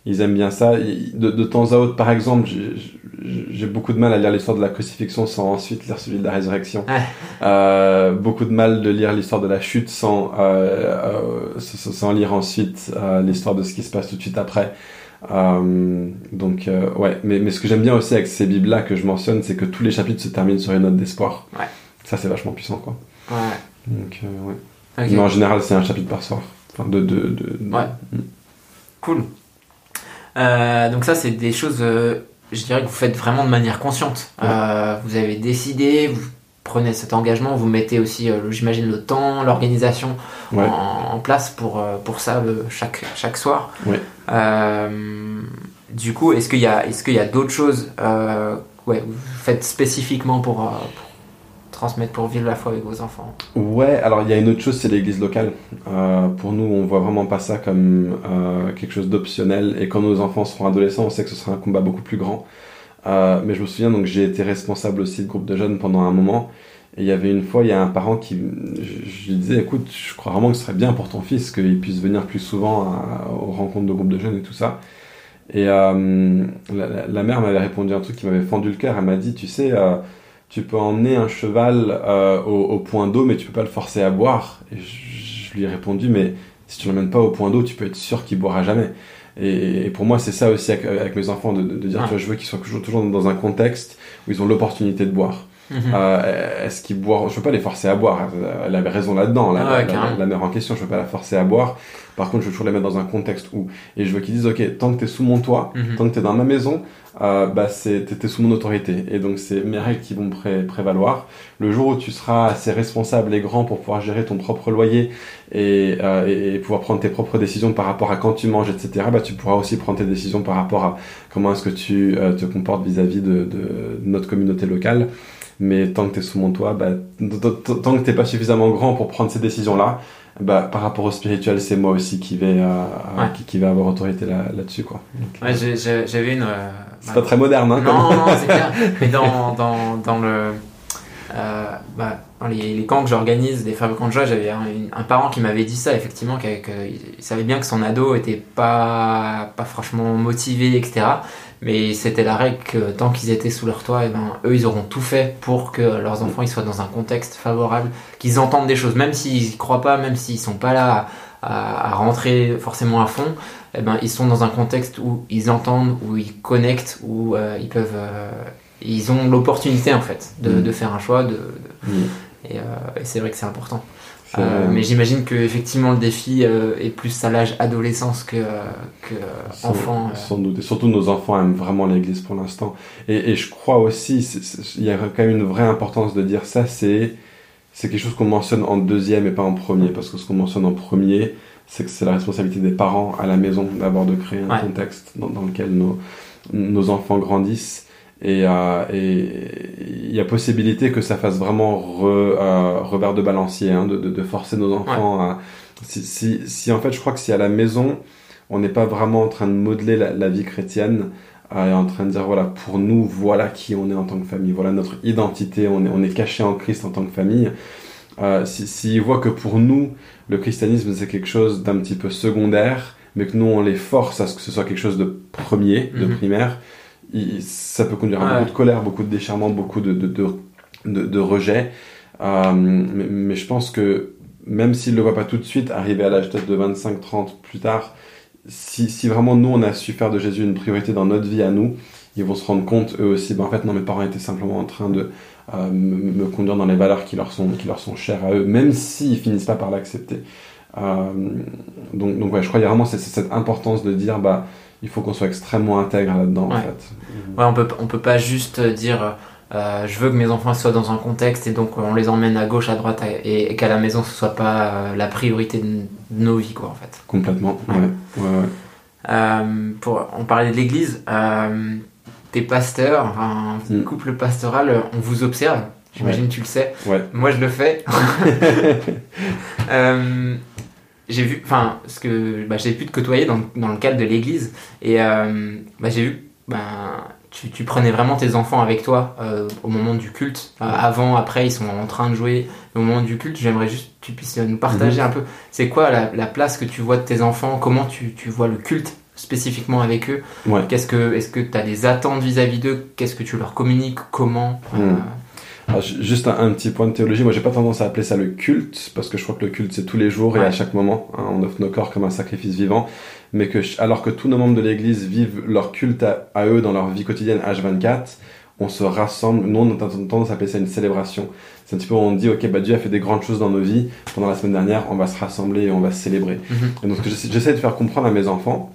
ils aiment bien ça. De, de temps à autre, par exemple, j'ai- beaucoup de mal à lire l'histoire de la crucifixion sans ensuite lire celui de la résurrection. Ouais. Euh, beaucoup de mal de lire l'histoire de la chute sans, euh, euh, sans lire ensuite l'histoire de ce qui se passe tout de suite après. Donc ouais, mais, mais ce que j'aime bien aussi avec ces bibles-là que je mentionne, c'est que tous les chapitres se terminent sur une note d'espoir. Ouais. Ça c'est vachement puissant quoi. Ouais. Donc ouais. Mais en général, c'est un chapitre par soir. Enfin, de, de, de- Ouais. Cool. Euh, donc ça, c'est des choses, euh, je dirais que vous faites vraiment de manière consciente. Ouais. Euh, vous avez décidé, vous prenez cet engagement, vous mettez aussi, euh, j'imagine, le temps, l'organisation Ouais. en, en place pour, pour ça chaque, chaque soir. Ouais. Du coup, est-ce qu'il y a, est-ce qu'il y a d'autres choses ouais, vous faites spécifiquement pour, pour transmettre, pour vivre la foi avec vos enfants Ouais, alors il y a une autre chose, c'est l'église locale. Euh, pour nous, on voit vraiment pas ça comme euh, quelque chose d'optionnel. Et quand nos enfants seront adolescents, on sait que ce sera un combat beaucoup plus grand. Euh, mais je me souviens, donc j'ai été responsable aussi de groupe de jeunes pendant un moment. Et il y avait une fois, il y a un parent qui, je, lui disais, écoute, je crois vraiment que ce serait bien pour ton fils qu'il puisse venir plus souvent aux rencontres de groupes de jeunes et tout ça. Et la, mère m'avait répondu un truc qui m'avait fendu le cœur. Elle m'a dit, tu sais, tu peux emmener un cheval euh, au, au point d'eau, mais tu peux pas le forcer à boire. Et je, je lui ai répondu, mais si tu l'emmènes pas au point d'eau, tu peux être sûr qu'il boira jamais. Et, et pour moi, c'est ça aussi avec, avec mes enfants, de, dire, Ouais. tu vois, je veux qu'ils soient toujours, toujours dans un contexte où ils ont l'opportunité de boire. Euh, Est-ce qu'ils boivent Je veux pas les forcer à boire. Elle avait raison là-dedans. La, Ah ouais, la- carrément. la- la mère en question, je veux pas la forcer à boire. Par contre, je veux toujours les mettre dans un contexte où. Et je veux qu'ils disent, ok, tant que t'es sous mon toit, Mhm. tant que t'es dans ma maison, euh, bah c'est t'es sous mon autorité. Et donc c'est mes règles qui vont pré- prévaloir. Le jour où tu seras assez responsable et grand pour pouvoir gérer ton propre loyer et, euh, et, et pouvoir prendre tes propres décisions par rapport à quand tu manges, etc. Bah tu pourras aussi prendre tes décisions par rapport à comment est-ce que tu euh, te comportes vis-à-vis de, de notre communauté locale. Mais tant que tu es sous mon toit, bah, tant que t'es pas suffisamment grand pour prendre ces décisions-là, bah, par rapport au spirituel, c'est moi aussi qui vais, euh, Ouais. qui, qui vais avoir autorité là- là-dessus. quoi. Donc, Ouais, j'ai- j'ai- j'avais une. euh, c'est pas très moderne, hein, Non, non, c'est clair. Mais dans, dans, dans le. euh, bah, dans les, les camps que j'organise, des fabricants de joie, j'avais un, parent qui m'avait dit ça, effectivement, qu'il il savait bien que son ado était pas, pas franchement motivé, etc. Mais c'était la règle que tant qu'ils étaient sous leur toit, et ben, eux, ils auront tout fait pour que leurs enfants ils soient dans un contexte favorable, qu'ils entendent des choses, même s'ils y croient pas, même s'ils sont pas là à, à rentrer forcément à fond, eh ben, ils sont dans un contexte où ils entendent, où ils connectent, où euh, ils peuvent, euh, ils ont l'opportunité en fait de, Mm. de faire un choix, de, de- Mm. et, euh, et c'est vrai que c'est important. Euh, mais j'imagine que effectivement le défi euh, est plus à l'âge adolescence que, euh, que Sans- enfant. Sans doute. Et surtout, nos enfants aiment vraiment l'église pour l'instant. Et, et je crois aussi, il y a quand même une vraie importance de dire ça, c'est c'est quelque chose qu'on mentionne en deuxième et pas en premier. Parce que ce qu'on mentionne en premier, c'est que c'est la responsabilité des parents à la maison d'abord de créer un Ouais. contexte dans, dans lequel nos, nos enfants grandissent. Et euh, et il y a possibilité que ça fasse vraiment re, euh, revers de balancier, hein, de, de, de forcer nos enfants à... Si, si, si en fait, je crois que si à la maison, on n'est pas vraiment en train de modeler la, la vie chrétienne, euh, et en train de dire, voilà, pour nous, voilà qui on est en tant que famille, voilà notre identité, on est, on est caché en Christ en tant que famille. Euh, S'ils si, s'ils voient que pour nous, le christianisme, c'est quelque chose d'un petit peu secondaire, mais que nous, on les force à ce que ce soit quelque chose de premier, de Mhm. primaire, il- ça peut conduire à Ouais. beaucoup de colère, beaucoup de déchirement, beaucoup de, de, de, de, de rejet. Euh, mais, mais je pense que même s'ils ne le voient pas tout de suite, arriver à l'âge peut-être de 25, 30 plus tard, si, si vraiment nous, on a su faire de Jésus une priorité dans notre vie à nous, ils vont se rendre compte eux aussi, ben en fait non, mes parents étaient simplement en train de euh, me, me conduire dans les valeurs qui leur sont, qui leur sont chères à eux, même s'ils finissent pas par l'accepter. Euh, donc, donc ouais, je crois qu'il y a vraiment cette, cette importance de dire, bah, il faut qu'on soit extrêmement intègre là-dedans, en Ouais. fait. Ouais, on peut, on peut pas juste dire euh, je veux que mes enfants soient dans un contexte et donc on les emmène à gauche, à droite et, qu'à la maison ce soit pas euh, la priorité de, nos vies quoi en fait. Complètement. Ouais. Euh, pour on parlait de l'Église, t'es pasteur, un mm. couple pastoral, on vous observe. J'imagine tu le sais. Ouais. Moi je le fais. j'ai vu, enfin, ce que bah, j'ai pu te côtoyer dans, dans, le cadre de l'église et bah, j'ai vu ben, tu, prenais vraiment tes enfants avec toi euh, au moment du culte. Euh, avant, après, ils sont en train de jouer. Au moment du culte, j'aimerais juste que tu puisses nous partager mhm. un peu. C'est quoi la, place que tu vois de tes enfants? Comment tu, vois le culte spécifiquement avec eux? Qu'est-ce que, Est-ce que tu as des attentes vis-à-vis d'eux? Qu'est-ce que tu leur communiques? Comment? Euh, juste un, petit point de théologie, moi j'ai pas tendance à appeler ça le culte, parce que je crois que le culte c'est tous les jours et à chaque moment, hein, on offre nos corps comme un sacrifice vivant, mais que alors que tous nos membres de l'Église vivent leur culte à, eux dans leur vie quotidienne H24, on se rassemble, nous on a tendance à appeler ça une célébration. C'est un petit peu où on dit, ok, bah, Dieu a fait des grandes choses dans nos vies, pendant la semaine dernière, on va se rassembler et on va célébrer. Mhm. Et donc ce que j'essaie de faire comprendre à mes enfants,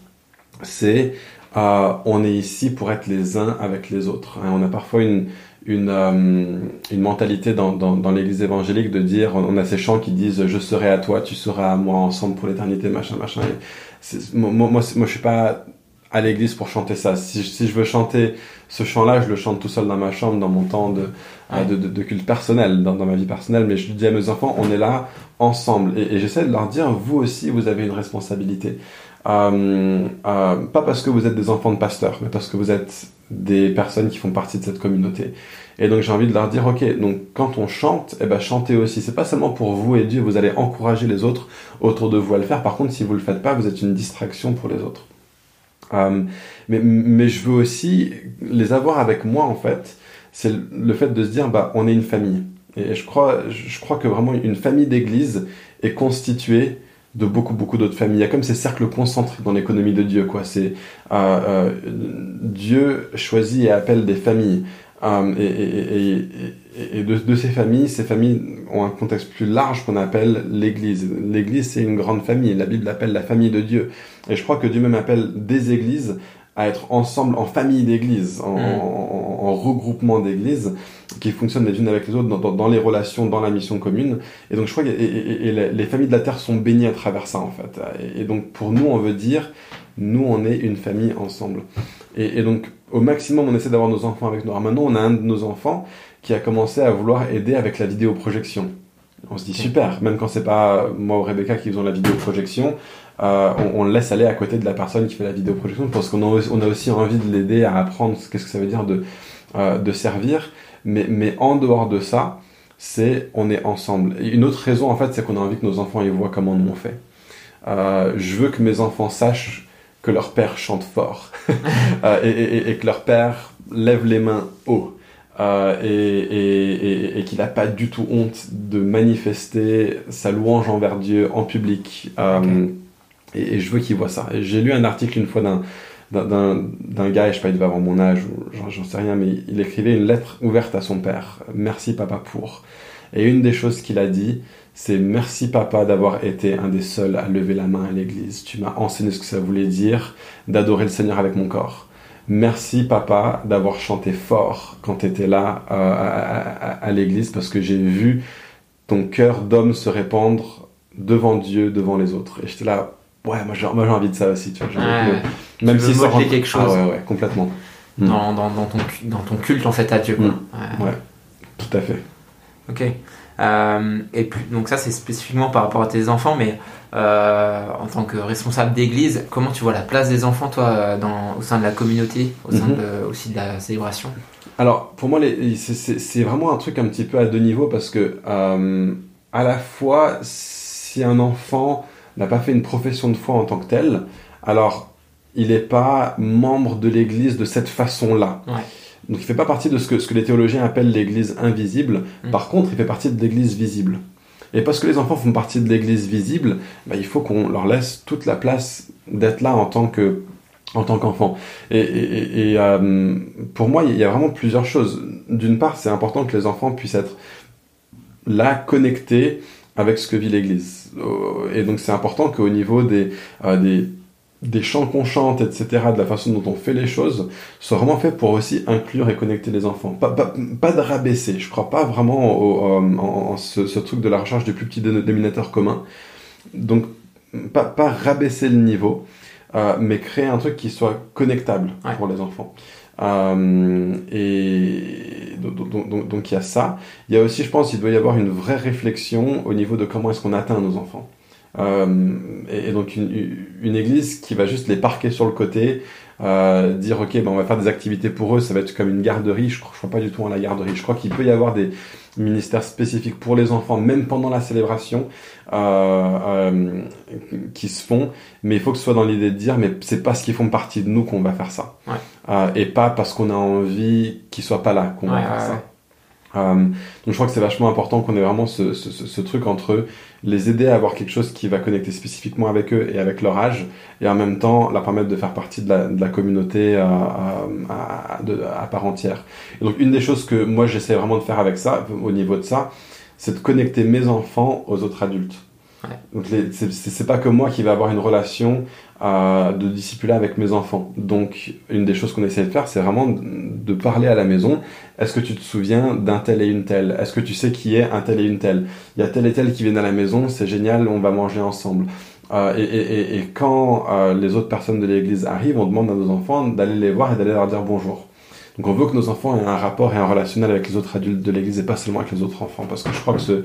c'est euh, on est ici pour être les uns avec les autres. Hein. On a parfois une, une, euh, une mentalité dans, dans, dans l'église évangélique de dire, on a ces chants qui disent je serai à toi, tu seras à moi ensemble pour l'éternité, machin, machin. moi, moi, moi, je suis pas à l'église pour chanter ça. Si, si je veux chanter ce chant-là, je le chante tout seul dans ma chambre, dans mon temps de, euh, de, de, culte personnel, dans, dans, ma vie personnelle. Mais je dis à mes enfants, on est là ensemble. Et, et j'essaie de leur dire, vous aussi, vous avez une responsabilité. Euh, euh, pas parce que vous êtes des enfants de pasteurs, mais parce que vous êtes des personnes qui font partie de cette communauté. Et donc j'ai envie de leur dire, ok, donc quand on chante, eh ben chantez aussi. C'est pas seulement pour vous et Dieu, vous allez encourager les autres autour de vous à le faire. Par contre, si vous le faites pas, vous êtes une distraction pour les autres. Euh, mais, mais je veux aussi les avoir avec moi en fait. C'est le fait de se dire, bah on est une famille. Et je crois, je crois que vraiment une famille d'église est constituée de beaucoup beaucoup d'autres familles. Il y a comme ces cercles concentriques dans l'économie de Dieu, quoi. C'est euh, euh, Dieu choisit et appelle des familles. Euh, et, et, et, et de, de, ces familles, ces familles ont un contexte plus large qu'on appelle l'Église. L'Église, c'est une grande famille. La Bible l'appelle la famille de Dieu. Et je crois que Dieu même appelle des églises à être ensemble en famille d'église, en, mm. en, regroupement d'églises qui fonctionnent les unes avec les autres dans, dans, les relations, dans la mission commune. Et donc je crois que et, les, familles de la terre sont bénies à travers ça en fait. Et, donc pour nous, on veut dire, nous on est une famille ensemble. Et, donc au maximum, on essaie d'avoir nos enfants avec nous. Alors maintenant, on a un de nos enfants qui a commencé à vouloir aider avec la vidéoprojection. On se dit super, même quand c'est pas moi ou Rebecca qui faisons la vidéoprojection, euh, on, le laisse aller à côté de la personne qui fait la vidéoprojection parce qu'on a, on aussi envie de l'aider à apprendre qu'est-ce que ça veut dire de, euh, de servir. Mais, mais en dehors de ça, c'est on est ensemble. Et une autre raison, en fait, c'est qu'on a envie que nos enfants ils voient comment nous on fait. Euh, je veux que mes enfants sachent que leur père chante fort et, que leur père lève les mains haut. Et, qu'il n'a pas du tout honte de manifester sa louange envers Dieu en public. Et, je veux qu'il voit ça. J'ai lu un article une fois d'un d'un gars, je sais pas, il devait avoir mon âge, j'en sais rien, mais il écrivait une lettre ouverte à son père. Merci papa pour. Et une des choses qu'il a dit, c'est merci papa d'avoir été un des seuls à lever la main à l'église. Tu m'as enseigné ce que ça voulait dire d'adorer le Seigneur avec mon corps. Merci papa d'avoir chanté fort quand tu étais là euh, à l'église parce que j'ai vu ton cœur d'homme se répandre devant Dieu, devant les autres. Et j'étais là, ouais, moi j'ai envie de ça aussi, tu vois. même si ça quelque chose. Ah, ouais, ouais, complètement. Mm. Dans, dans, dans, ton, dans ton culte en fait à Dieu. Quoi. Mm. Ouais. tout à fait. Ok. Euh, et puis, donc ça c'est spécifiquement par rapport à tes enfants, mais euh, en tant que responsable d'église, comment tu vois la place des enfants toi dans, au sein de la communauté, au sein mm-hmm. de, aussi de la célébration? Alors pour moi c'est vraiment un truc un petit peu à deux niveaux parce que euh, à la fois si un enfant n'a pas fait une profession de foi en tant que tel, alors il n'est pas membre de l'Église de cette façon-là. Donc il fait pas partie de ce que, ce que les théologiens appellent l'Église invisible. Mm. Par contre, il fait partie de l'Église visible. Et parce que les enfants font partie de l'Église visible, bah, il faut qu'on leur laisse toute la place d'être là en tant que en tant qu'enfant. Et, euh, pour moi, il y a vraiment plusieurs choses. D'une part, c'est important que les enfants puissent être là, connectés avec ce que vit l'Église. Euh, et donc c'est important qu'au niveau des, euh, des des chants qu'on chante, etc., de la façon dont on fait les choses, sont vraiment faits pour aussi inclure et connecter les enfants. Pas, pas, pas de rabaisser. Je crois pas vraiment au, en, ce, ce, truc de la recherche du plus petit dénominateur commun. Donc, pas, pas rabaisser le niveau, euh, mais créer un truc qui soit connectable pour les enfants. Euh, et donc il y a ça. Il y a aussi, je pense, il doit y avoir une vraie réflexion au niveau de comment est-ce qu'on atteint nos enfants. Euh, et, donc une, église qui va juste les parquer sur le côté, euh, dire ok, ben on va faire des activités pour eux, ça va être comme une garderie. Je crois, crois pas du tout à la garderie. Je crois qu'il peut y avoir des ministères spécifiques pour les enfants, même pendant la célébration, qui se font. Mais il faut que ce soit dans l'idée de dire, mais c'est parce qu'ils font partie de nous qu'on va faire ça. Euh, et pas parce qu'on a envie qu'ils soient pas là qu'on ouais, va faire ouais, ça. Euh, donc je crois que c'est vachement important qu'on ait vraiment ce, ce, ce, ce, truc entre les aider à avoir quelque chose qui va connecter spécifiquement avec eux et avec leur âge, et en même temps leur permettre de faire partie de la, de la communauté euh, à, de, à, part entière. Et donc une des choses que moi j'essaie vraiment de faire avec ça, au niveau de ça, c'est de connecter mes enfants aux autres adultes. Ouais. Donc c'est pas que moi qui vais avoir une relation euh, de discipuler avec mes enfants. Donc une des choses qu'on essaie de faire, c'est vraiment de parler à la maison. Est-ce que tu te souviens d'un tel et une telle? Est-ce que tu sais qui est un tel et une telle? Il y a tel et tel qui viennent à la maison, c'est génial, on va manger ensemble. Euh, et, et, et, quand euh, les autres personnes de l'église arrivent, on demande à nos enfants d'aller les voir et d'aller leur dire bonjour. Donc on veut que nos enfants aient un rapport et un relationnel avec les autres adultes de l'église et pas seulement avec les autres enfants. Parce que je crois que ce,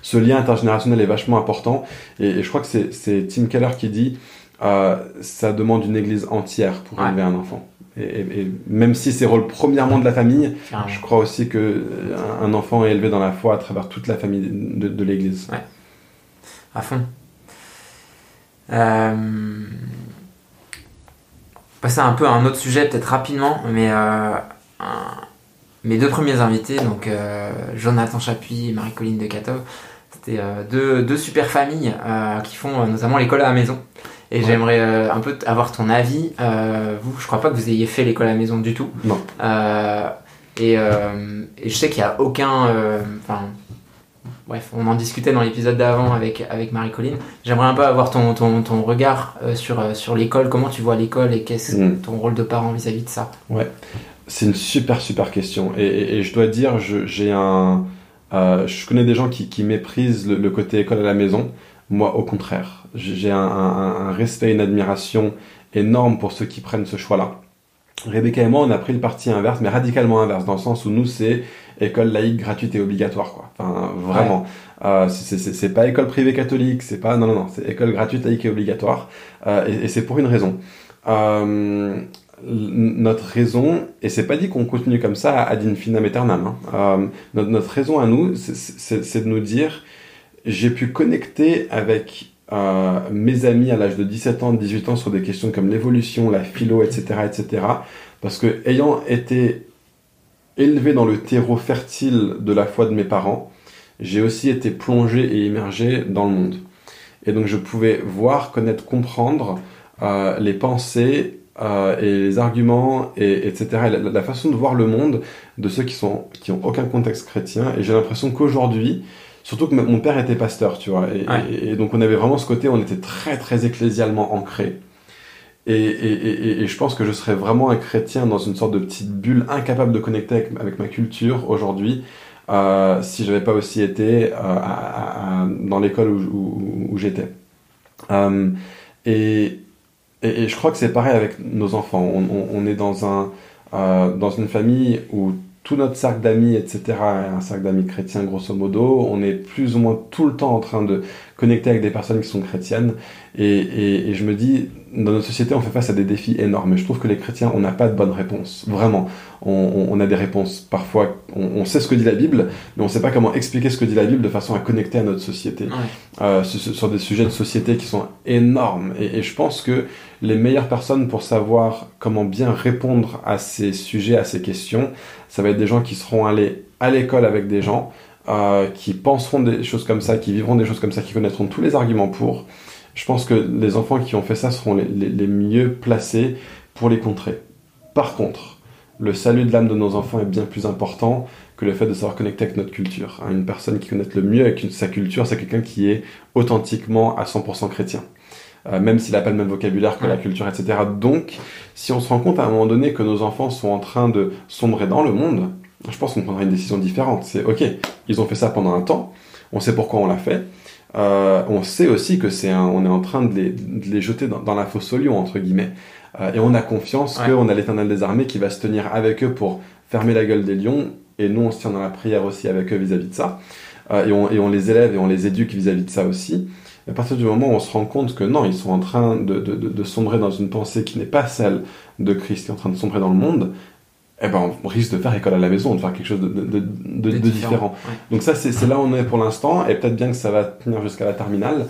ce lien intergénérationnel est vachement important. Et, et je crois que c'est Tim Keller qui dit euh, ça demande une église entière pour Ouais. élever un enfant. Et, et- et même si c'est rôle premièrement de la famille, je crois aussi que un, un enfant est élevé dans la foi à travers toute la famille de, de l'église. à fond. Euh... Passer un peu à un autre sujet, peut-être rapidement, mais euh, un- mes deux premiers invités, donc euh, Jonathan Chapuis et Marie-Colline de Cato, c'était euh, deux, deux super familles euh, qui font euh, notamment l'école à la maison. Et Ouais. j'aimerais euh, un peu avoir ton avis. Euh, vous, je crois pas que vous ayez fait l'école à la maison du tout. Non. Euh, et, euh, et je sais qu'il y a aucun. Enfin, bref, on en discutait dans l'épisode d'avant avec, avec Marie-Colline. J'aimerais un peu avoir ton, ton, ton regard sur, sur l'école, comment tu vois l'école et qu'est-ce Mm. ton rôle de parent vis-à-vis de ça? C'est une super super question et, et- et je dois dire j'ai un euh, je connais des gens qui, qui méprisent le, le côté école à la maison moi au contraire j'ai un, un- un respect et une admiration énorme pour ceux qui prennent ce choix là Rebecca et moi on a pris le parti inverse mais radicalement inverse dans le sens où nous c'est école laïque gratuite et obligatoire quoi. Enfin vraiment. Euh, c'est pas école privée catholique c'est pas non non non c'est école gratuite laïque et obligatoire Euh, et, et c'est pour une raison. Euh, notre raison, et c'est pas dit qu'on continue comme ça ad infinitum aeternam, hein. Euh, notre, notre raison à nous, c'est de nous dire, j'ai pu connecter avec euh, mes amis à l'âge de 17 ans, 18 ans sur des questions comme l'évolution, la philo, etc., etc., parce que ayant été élevé dans le terreau fertile de la foi de mes parents, j'ai aussi été plongé et immergé dans le monde. Et donc je pouvais voir, connaître, comprendre euh, les pensées euh, et les arguments, et, etc. Et la, la façon de voir le monde de ceux qui sont qui ont aucun contexte chrétien. Et j'ai l'impression qu'aujourd'hui, surtout que mon père était pasteur, tu vois, et, Ouais. et- et donc on avait vraiment ce côté, on était très très ecclésialement ancré. Et, et, je pense que je serais vraiment un chrétien dans une sorte de petite bulle, incapable de connecter avec, avec ma culture aujourd'hui, euh, si j'avais pas aussi été euh, à- à- à- dans l'école où, où- où j'étais. Euh, et, et, et je crois que c'est pareil avec nos enfants. On, on- on est dans, un, euh, dans une famille où tout notre cercle d'amis, etc., un cercle d'amis chrétiens, grosso modo. On est plus ou moins tout le temps en train de connecter avec des personnes qui sont chrétiennes. Et, et, et je me dis, dans notre société, on fait face à des défis énormes. Et je trouve que les chrétiens, on n'a pas de bonnes réponses. Vraiment. On, on- on a des réponses. Parfois, on, on sait ce que dit la Bible, mais on ne sait pas comment expliquer ce que dit la Bible de façon à connecter à notre société. Ouais. Euh, sur, sur des sujets de société qui sont énormes. Et, et je pense que les meilleures personnes pour savoir comment bien répondre à ces sujets, à ces questions, ça va être des gens qui seront allés à l'école avec des gens, euh, qui penseront des choses comme ça, qui vivront des choses comme ça, qui connaîtront tous les arguments pour. Je pense que les enfants qui ont fait ça seront les, les- les mieux placés pour les contrer. Par contre, le salut de l'âme de nos enfants est bien plus important que le fait de savoir connecter avec notre culture. Hein, Une personne qui connaît le mieux avec sa culture, c'est quelqu'un qui est authentiquement à 100% chrétien. euh, même s'il n'a pas le même vocabulaire que la culture, etc. Donc, si on se rend compte à un moment donné que nos enfants sont en train de sombrer dans le monde, je pense qu'on prendra une décision différente. C'est ok, ils ont fait ça pendant un temps, on sait pourquoi on l'a fait. Euh, on sait aussi que c'est on est en train de les, de les jeter dans, dans, la fosse au lion entre guillemets, euh, et on a confiance ouais. qu'on a l'Éternel des armées qui va se tenir avec eux pour fermer la gueule des lions, et nous on se tient dans la prière aussi avec eux vis-à-vis -vis de ça, euh, et, on, et on les élève et on les éduque vis-à-vis -vis de ça aussi. À partir du moment où on se rend compte que non, ils sont en train de, de, de, de sombrer dans une pensée qui n'est pas celle de Christ, qui est en train de sombrer dans le monde, eh ben, on risque de faire école à la maison, de faire quelque chose de, de, de, de différent. Ouais. Donc ça, c'est là où on est pour l'instant, et peut-être bien que ça va tenir jusqu'à la terminale.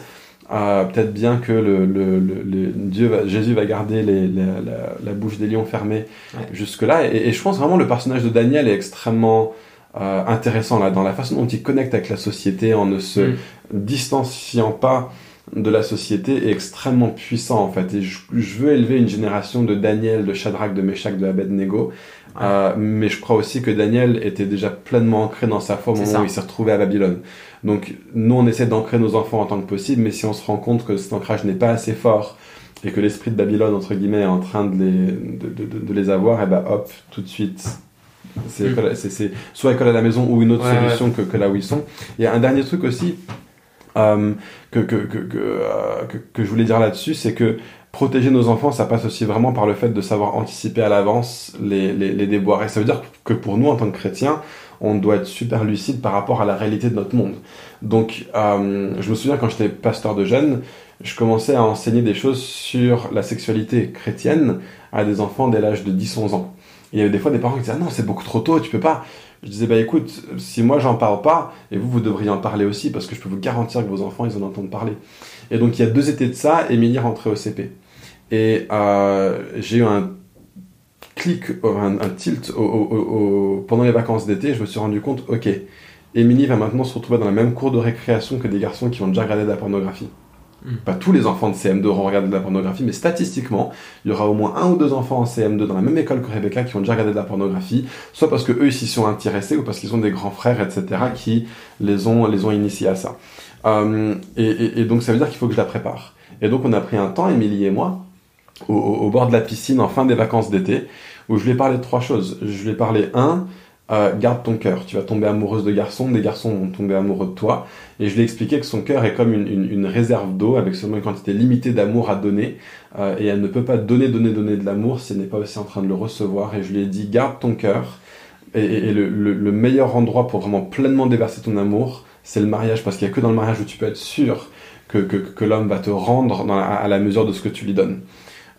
Euh, peut-être bien que le, le, le, Dieu va, Jésus va garder les, les, la, la, bouche des lions fermée ouais. jusque-là. Et, et, je pense vraiment le personnage de Daniel est extrêmement euh, intéressant là, dans la façon dont il connecte avec la société en ne se mm. distanciant pas de la société est extrêmement puissant en fait. Et je, je, veux élever une génération de Daniel, de Shadrach, de Meshach, de Abednego euh, mais je crois aussi que Daniel était déjà pleinement ancré dans sa foi au moment où il s'est retrouvé à Babylone. Donc nous, on essaie d'ancrer nos enfants en tant que possible, mais si on se rend compte que cet ancrage n'est pas assez fort et que l'esprit de Babylone, entre guillemets, est en train de les, de, de, de les avoir, et eh ben hop, tout de suite, c'est mm. soit école à la maison ou une autre ouais, solution ouais. Que, que là où ils sont. Il y a un dernier truc aussi euh, que, que, que, que, euh, que, que je voulais dire là-dessus, c'est que protéger nos enfants, ça passe aussi vraiment par le fait de savoir anticiper à l'avance les, les, déboires. Et ça veut dire que pour nous, en tant que chrétiens, on doit être super lucide par rapport à la réalité de notre monde. Donc, euh, je me souviens quand j'étais pasteur de jeunes, je commençais à enseigner des choses sur la sexualité chrétienne à des enfants dès l'âge de 10-11 ans. Il y avait des fois des parents qui disaient ah non, c'est beaucoup trop tôt, tu peux pas. Je disais bah écoute, si moi j'en parle pas, et vous vous devriez en parler aussi parce que je peux vous garantir que vos enfants ils en entendent parler. Et donc il y a deux étés de ça, Émilie rentrait au CP. Et euh, j'ai eu un clic, un, un tilt au, au, au, pendant les vacances d'été. Je me suis rendu compte, ok, Émilie va maintenant se retrouver dans la même cour de récréation que des garçons qui ont déjà regardé de la pornographie. Mm. Pas tous les enfants de CM2 auront regardé de la pornographie, mais statistiquement, il y aura au moins un ou deux enfants en CM2 dans la même école que Rebecca qui ont déjà regardé de la pornographie, soit parce que eux ils s'y sont intéressés ou parce qu'ils ont des grands frères, etc., qui les ont, les ont initiés à ça. Euh, et, et, et donc ça veut dire qu'il faut que je la prépare. Et donc on a pris un temps, Émilie et moi, au, bord de la piscine en fin des vacances d'été, où je lui ai parlé de trois choses. Je lui ai parlé, un, euh, garde ton cœur. Tu vas tomber amoureuse de garçons, des garçons vont tomber amoureux de toi. Et je lui ai expliqué que son cœur est comme une, réserve d'eau avec seulement une quantité limitée d'amour à donner. Euh, et elle ne peut pas donner, donner, donner de l'amour si elle n'est pas aussi en train de le recevoir. Et je lui ai dit, garde ton cœur. Et, le, le, le, meilleur endroit pour vraiment pleinement déverser ton amour, c'est le mariage. Parce qu'il n'y a que dans le mariage où tu peux être sûr que, que, l'homme va te rendre à la mesure de ce que tu lui donnes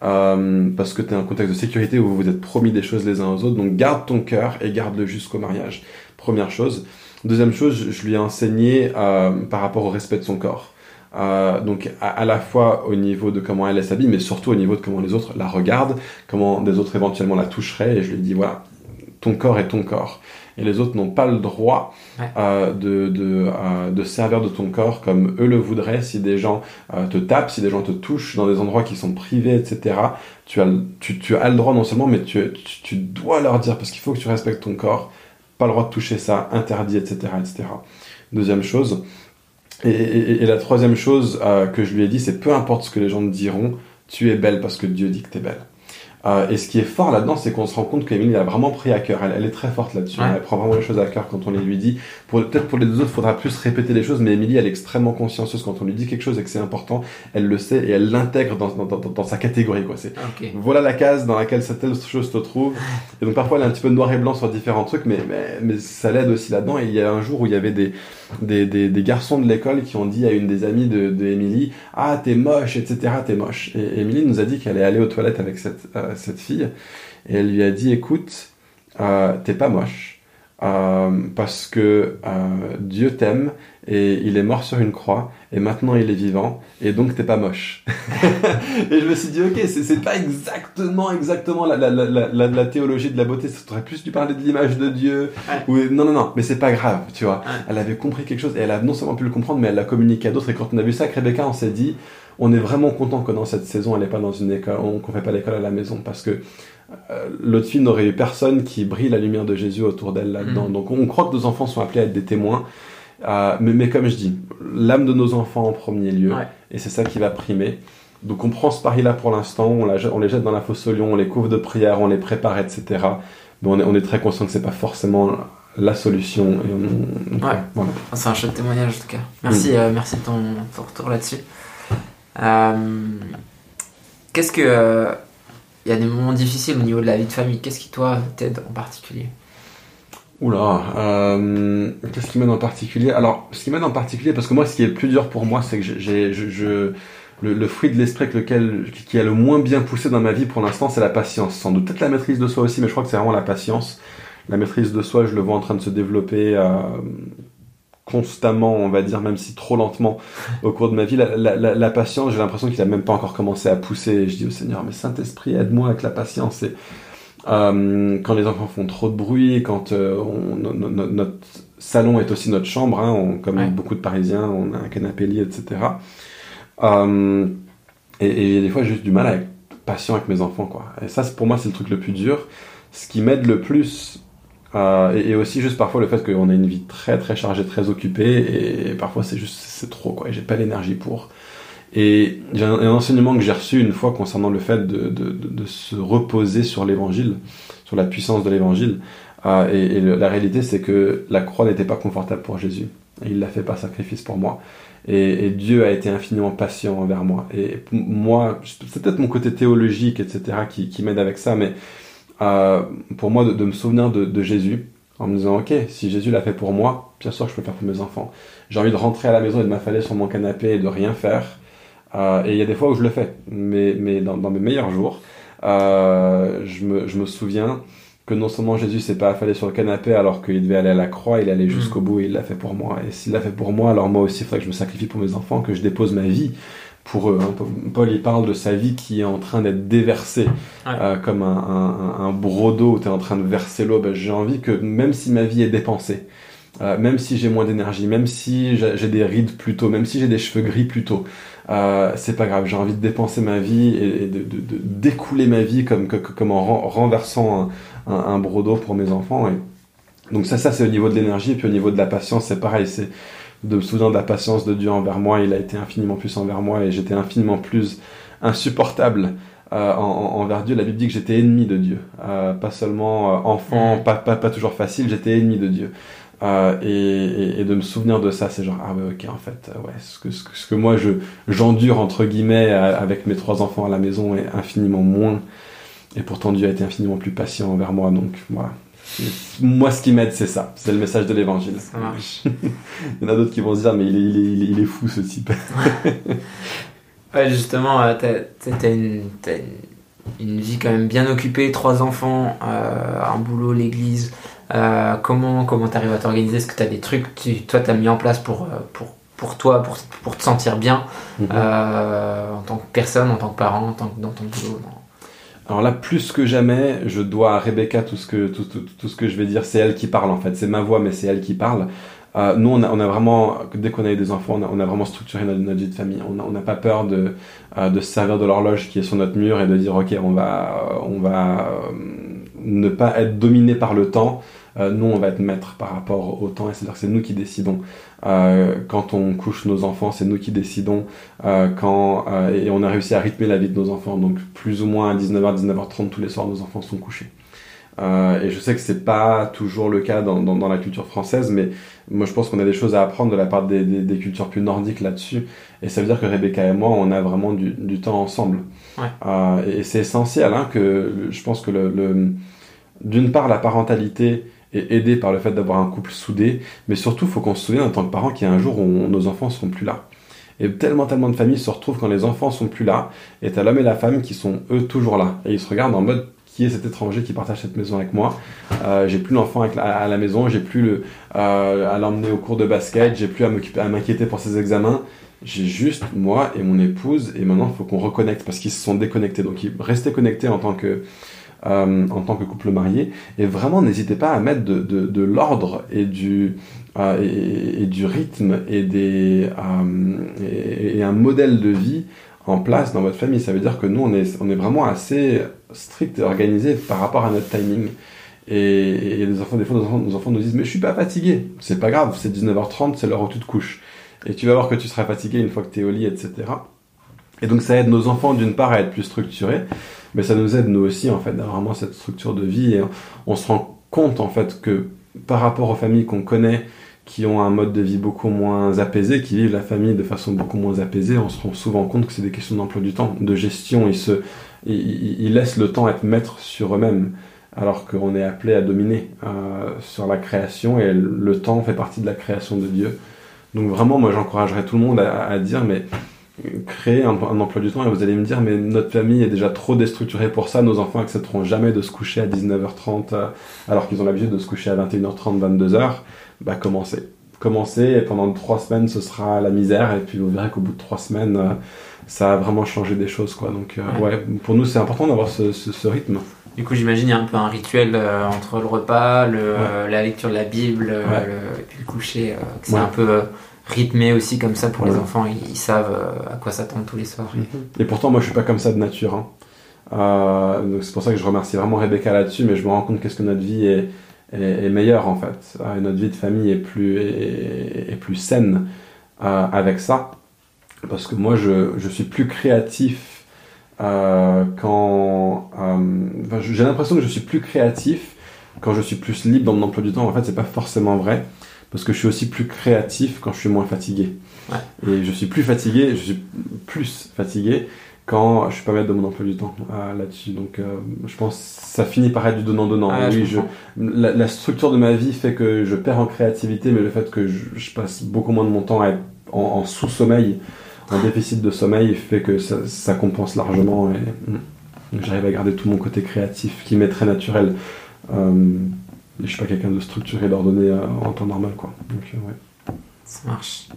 euh, parce que tu es un contexte de sécurité où vous vous êtes promis des choses les uns aux autres. Donc garde ton cœur et garde-le jusqu'au mariage. Première chose. Deuxième chose, je lui ai enseigné euh, par rapport au respect de son corps. Euh, donc à, à, la fois au niveau de comment elle s'habille, mais surtout au niveau de comment les autres la regardent, comment des autres éventuellement la toucheraient. Et je lui ai dit voilà, ton corps est ton corps et les autres n'ont pas le droit ouais. euh, de, de, euh, de, servir de ton corps comme eux le voudraient. Si des gens euh, te tapent, si des gens te touchent dans des endroits qui sont privés, etc., tu as, tu, tu as le droit non seulement, mais tu, tu, tu dois leur dire, parce qu'il faut que tu respectes ton corps, pas le droit de toucher ça, interdit, etc. etc. Deuxième chose. Et, et, et la troisième chose que je lui ai dit, c'est peu importe ce que les gens te diront, tu es belle parce que Dieu dit que tu es belle. Euh, et ce qui est fort là-dedans, c'est qu'on se rend compte qu'Emilie a vraiment pris à cœur. Elle, elle est très forte là-dessus. Ouais. Elle prend vraiment les choses à cœur quand on les lui dit. Peut-être pour les deux autres, il faudra plus répéter les choses, mais Emilie, elle est extrêmement consciencieuse. Quand on lui dit quelque chose et que c'est important, elle le sait et elle l'intègre dans, dans, dans, dans, sa catégorie. Quoi. C'est, okay. Voilà la case dans laquelle cette telle chose se trouve. Et donc parfois, elle est un petit peu noir et blanc sur différents trucs, mais, mais, mais ça l'aide aussi là-dedans. Et il y a un jour où il y avait des, des, garçons de l'école qui ont dit à une des amies de, ah t'es moche, etc. T'es moche. Et Emily nous a dit qu'elle est allée aux toilettes avec cette, euh, fille et elle lui a dit écoute, euh, t'es pas moche parce que euh, Dieu t'aime et il est mort sur une croix et maintenant il est vivant et donc t'es pas moche. et je me suis dit ok c'est pas exactement exactement la, la, la, la, la théologie de la beauté, ça aurait plus dû parler de l'image de Dieu ouais. ou non non non mais c'est pas grave tu vois. Ouais. Elle avait compris quelque chose et elle a non seulement pu le comprendre mais elle l'a communiqué à d'autres et quand on a vu ça avec Rebecca on s'est dit on est vraiment content que dans cette saison elle n'est pas dans une école, qu'on fait pas l'école à la maison parce que euh, l'autre fille n'aurait eu personne qui brille la lumière de Jésus autour d'elle là-dedans. Mmh. Donc on croit que nos enfants sont appelés à être des témoins. Euh, mais, mais, comme je dis, l'âme de nos enfants en premier lieu, ouais. et c'est ça qui va primer. Donc on prend ce pari-là pour l'instant, on, on, les jette dans la fosse au lion, on les couvre de prière, on les prépare, etc. Mais on est, on est très conscient que c'est pas forcément la solution. ouais. voilà. C'est un chouette témoignage en tout cas. Merci, mm. euh, merci de ton, retour là-dessus. Euh, qu'est-ce que. Euh, il y a des moments difficiles au niveau de la vie de famille. Qu'est-ce qui, toi, t'aide en particulier? Oula, qu'est-ce qui m'aide en particulier? Alors, ce qui m'aide en particulier, parce que moi, ce qui est le plus dur pour moi, c'est que j'ai, le, fruit de l'esprit lequel, qui a le moins bien poussé dans ma vie pour l'instant, c'est la patience. Sans doute peut-être la maîtrise de soi aussi, mais je crois que c'est vraiment la patience la maîtrise de soi, je le vois en train de se développer euh, constamment, on va dire, même si trop lentement au cours de ma vie. La, patience, j'ai l'impression qu'il a même pas encore commencé à pousser. je dis au Seigneur, mais Saint-Esprit, aide-moi avec la patience. Et, euh, quand les enfants font trop de bruit, quand euh, notre salon est aussi notre chambre, hein, comme beaucoup de Parisiens, on a un canapé lit, etc. et, et des fois, j'ai juste du mal à être patient avec mes enfants, quoi. Et ça, pour moi, c'est le truc le plus dur. Ce qui m'aide le plus euh, et, aussi juste parfois le fait qu'on a une vie très très chargée, très occupée, et parfois c'est juste c'est trop quoi, j'ai pas l'énergie pour. Et j'ai un, enseignement que j'ai reçu une fois concernant le fait de, de, de, se reposer sur l'évangile, sur la puissance de l'évangile. Euh, et, la réalité c'est que la croix n'était pas confortable pour Jésus. Et il l'a fait par sacrifice pour moi. Et, et, Dieu a été infiniment patient envers moi. Et moi, c'est peut-être mon côté théologique, etc., qui, qui m'aide avec ça, mais pour moi de, me souvenir de, Jésus en me disant ok si Jésus l'a fait pour moi bien sûr je peux le faire pour mes enfants. J'ai envie de rentrer à la maison et de m'affaler sur mon canapé et de rien faire. Euh, et il y a des fois où je le fais mais, mais dans, mes meilleurs jours. Euh, je, me, je, me, souviens que non seulement Jésus s'est pas affalé sur le canapé alors qu'il devait aller à la croix il allait jusqu'au mm. bout et il l'a fait pour moi. Et s'il l'a fait pour moi alors moi aussi il faudrait que je me sacrifie pour mes enfants que je dépose ma vie pour eux. Hein. Paul, il parle de sa vie qui est en train d'être déversée, euh, comme un, un, un brodo où tu es en train de verser l'eau. Ben, j'ai envie que même si ma vie est dépensée, euh, même si j'ai moins d'énergie, même si j'ai des rides plus tôt, même si j'ai des cheveux gris plus tôt, euh, c'est pas grave. J'ai envie de dépenser ma vie et, de, de, de, d'écouler ma vie comme, comme en renversant un, un, brodo pour mes enfants. Et donc ça, ça c'est au niveau de l'énergie. Et puis au niveau de la patience, c'est pareil. C'est de me souvenir de la patience de Dieu envers moi. Il a été infiniment plus envers moi et j'étais infiniment plus insupportable euh, envers Dieu. La Bible dit que j'étais ennemi de Dieu. Euh, pas seulement euh, enfant, pas, pas, pas, toujours facile, j'étais ennemi de Dieu. Et, et, de me souvenir de ça, c'est genre, ah ouais, ok, en fait, ouais, ce que, ce que, ce que moi je, j'endure, entre guillemets, avec mes trois enfants à la maison est infiniment moins. Et pourtant, Dieu a été infiniment plus patient envers moi, donc voilà. Moi, ce qui m'aide, c'est ça. C'est le message de l'évangile. Ça marche. il y en a d'autres qui vont se dire, mais il est, il est, il est, fou ce type. ouais, justement, euh, t'as une, une, vie quand même bien occupée, trois enfants, euh, un boulot, l'église. Euh, comment comment t'arrives à t'organiser? Est-ce que t'as des trucs que toi t'as mis en place pour, pour, pour toi, pour, pour te sentir bien mm-hmm. en tant que personne, en tant que parent, en tant que, dans ton boulot alors là, plus que jamais, je dois à Rebecca tout ce que, tout, tout, tout ce que je vais dire. C'est elle qui parle en fait. C'est ma voix, mais c'est elle qui parle. Euh, nous, on a, on a, vraiment, dès qu'on a eu des enfants, on a, on a vraiment structuré notre, notre, vie de famille. On n'a pas peur de, euh, de se servir de l'horloge qui est sur notre mur et de dire, ok, on va, on va euh, ne pas être dominé par le temps. Euh, nous, on va être maître par rapport au temps, et c'est-à-dire que c'est nous qui décidons. Euh, quand on couche nos enfants, c'est nous qui décidons. Euh, quand, et on a réussi à rythmer la vie de nos enfants, donc plus ou moins à 19h, 19h30 tous les soirs, nos enfants sont couchés. et je sais que c'est pas toujours le cas dans, dans, dans, la culture française, mais moi je pense qu'on a des choses à apprendre de la part des, des, des cultures plus nordiques là-dessus. Et ça veut dire que Rebecca et moi, on a vraiment du, du temps ensemble. Ouais. Euh, et c'est essentiel hein, que je pense que le, le d'une part la parentalité et aidé par le fait d'avoir un couple soudé, mais surtout, faut qu'on se souvienne en tant que parents qu'il y a un jour où nos enfants seront plus là. Et tellement, tellement de familles se retrouvent quand les enfants sont plus là, et t'as l'homme et la femme qui sont eux toujours là. Et ils se regardent en mode qui est cet étranger qui partage cette maison avec moi? Euh, J'ai plus l'enfant à la maison, j'ai plus euh, à l'emmener au cours de basket, j'ai plus à m'inquiéter pour ses examens. J'ai juste moi et mon épouse, et maintenant il faut qu'on reconnecte parce qu'ils se sont déconnectés. Donc restez connectés en tant que euh, en tant que couple marié. Et vraiment, n'hésitez pas à mettre de, de, de l'ordre et du, euh, et, du rythme et, des, euh, et, et, un modèle de vie en place dans votre famille. Ça veut dire que nous, on est, on est vraiment assez strict et organisé par rapport à notre timing. Et, et les enfants, des fois, nos enfants, nos enfants nous disent Mais je suis pas fatigué. C'est pas grave, c'est 19h30, c'est l'heure où tu te couches. Et tu vas voir que tu seras fatigué une fois que tu es au lit, etc. Et donc ça aide nos enfants d'une part à être plus structurés, mais ça nous aide nous aussi en fait d'avoir vraiment cette structure de vie et on se rend compte en fait que par rapport aux familles qu'on connaît qui ont un mode de vie beaucoup moins apaisé, qui vivent la famille de façon beaucoup moins apaisée, on se rend souvent compte que c'est des questions d'emploi du temps, de gestion. Ils, se, ils, laissent le temps être maître sur eux-mêmes, alors qu'on est appelé à dominer euh, sur la création, et le temps fait partie de la création de Dieu. Donc vraiment, moi j'encouragerais tout le monde à, dire, mais créer un, un, emploi du temps, et vous allez me dire, mais notre famille est déjà trop déstructurée pour ça, nos enfants accepteront jamais de se coucher à 19h30, euh, alors qu'ils ont l'habitude de se coucher à 21h30, 22h bah, commencez. Commencez et pendant trois semaines ce sera la misère et puis vous verrez qu'au bout de trois semaines euh, ça a vraiment changé des choses quoi. Donc euh, ouais. pour nous c'est important d'avoir ce, ce, rythme. Du coup j'imagine il y a un peu un rituel euh, entre le repas, le, la lecture de la Bible et puis le coucher. c'est un peu rythmé aussi comme ça pour les enfants. Ils, savent à quoi s'attendre tous les soirs. Mhm. Et pourtant moi je suis pas comme ça de nature. Hein. c'est pour ça que je remercie vraiment Rebecca là-dessus, mais je me rends compte qu'est-ce que notre vie est, est, meilleure en fait. Euh, notre vie de famille est plus, est, plus saine euh, avec ça. Parce que moi, je, je suis plus créatif euh, quand. J'ai l'impression que je suis plus créatif quand je suis plus libre dans mon emploi du temps. En fait, c'est pas forcément vrai. Parce que je suis aussi plus créatif quand je suis moins fatigué. Et je suis plus fatigué, je suis plus fatigué quand je suis pas maître de mon emploi du temps euh, là-dessus. Donc euh, je pense que ça finit par être du donnant-donnant. Ah, oui, je, la, structure de ma vie fait que je perds en créativité, mais le fait que je, passe beaucoup moins de mon temps à être en, sous-sommeil, en déficit de sommeil, fait que ça, compense largement et mm, j'arrive à garder tout mon côté créatif qui m'est très naturel. Euh, je suis pas quelqu'un de structuré, d'ordonné euh, en temps normal. Quoi. Donc, ouais. Ça marche.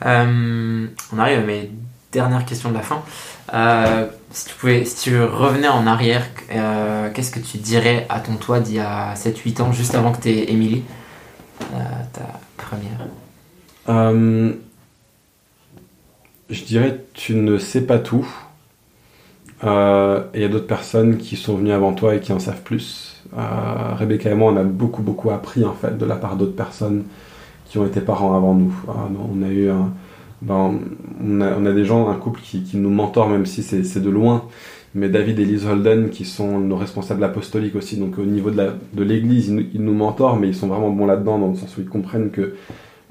on arrive à mes dernière question de la fin. Euh, si, tu pouvais, si tu revenais en arrière, euh, qu'est-ce que tu dirais à ton toi d'il y a 7-8 ans, juste avant que tu aies Émilie, euh, ta première? Je dirais tu ne sais pas tout. Et il y a d'autres personnes qui sont venues avant toi et qui en savent plus. Rebecca et moi, on a beaucoup, beaucoup appris en fait de la part d'autres personnes qui ont été parents avant nous. on a eu un ben, on, a, des gens, un couple qui, qui nous mentorent, même si c'est de loin. Mais David et Liz Holden, qui sont nos responsables apostoliques aussi, donc au niveau de l'église, ils, ils, nous mentorent, mais ils sont vraiment bons là-dedans, dans le sens où ils comprennent que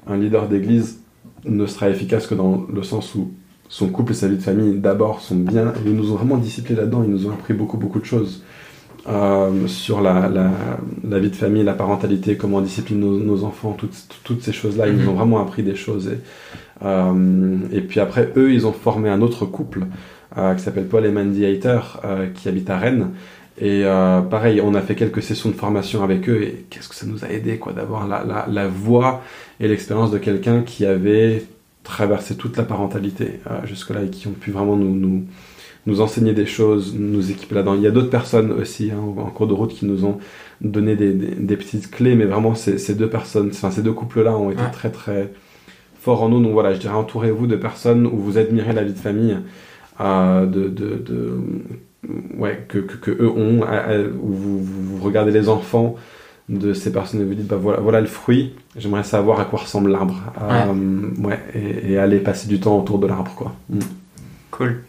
un leader d'église ne sera efficace que dans le sens où son couple et sa vie de famille d'abord sont bien. Ils nous ont vraiment disciplinés là-dedans, ils nous ont appris beaucoup, beaucoup de choses. Euh, sur la, la, la, vie de famille, la parentalité, comment on discipline nos, nos enfants, toutes, toutes ces choses-là. Ils nous ont mhm. vraiment appris des choses. Et, euh, et puis après, eux, ils ont formé un autre couple euh, qui s'appelle Paul et Mandy Hater, qui habite à Rennes. Et pareil, on a fait quelques sessions de formation avec eux et qu'est-ce que ça nous a aidé quoi d'avoir la, la, la, voix et l'expérience de quelqu'un qui avait traversé toute la parentalité jusque-là et qui ont pu vraiment nous, nous, nous, enseigner des choses, nous équiper là-dedans. Il y a d'autres personnes aussi hein, en cours de route qui nous ont donné des, des, des petites clés, mais vraiment ces, ces deux personnes, enfin ces deux couples-là ont été très très fort en nous. Donc voilà, je dirais entourez-vous de personnes où vous admirez la vie de famille, euh, de, de, de, ouais, que, que, que, eux ont, où vous, vous, regardez les enfants de ces personnes et vous dites bah voilà, voilà le fruit, j'aimerais savoir à quoi ressemble l'arbre. Euh, ouais. et, et, aller passer du temps autour de l'arbre quoi. Mm. Cool.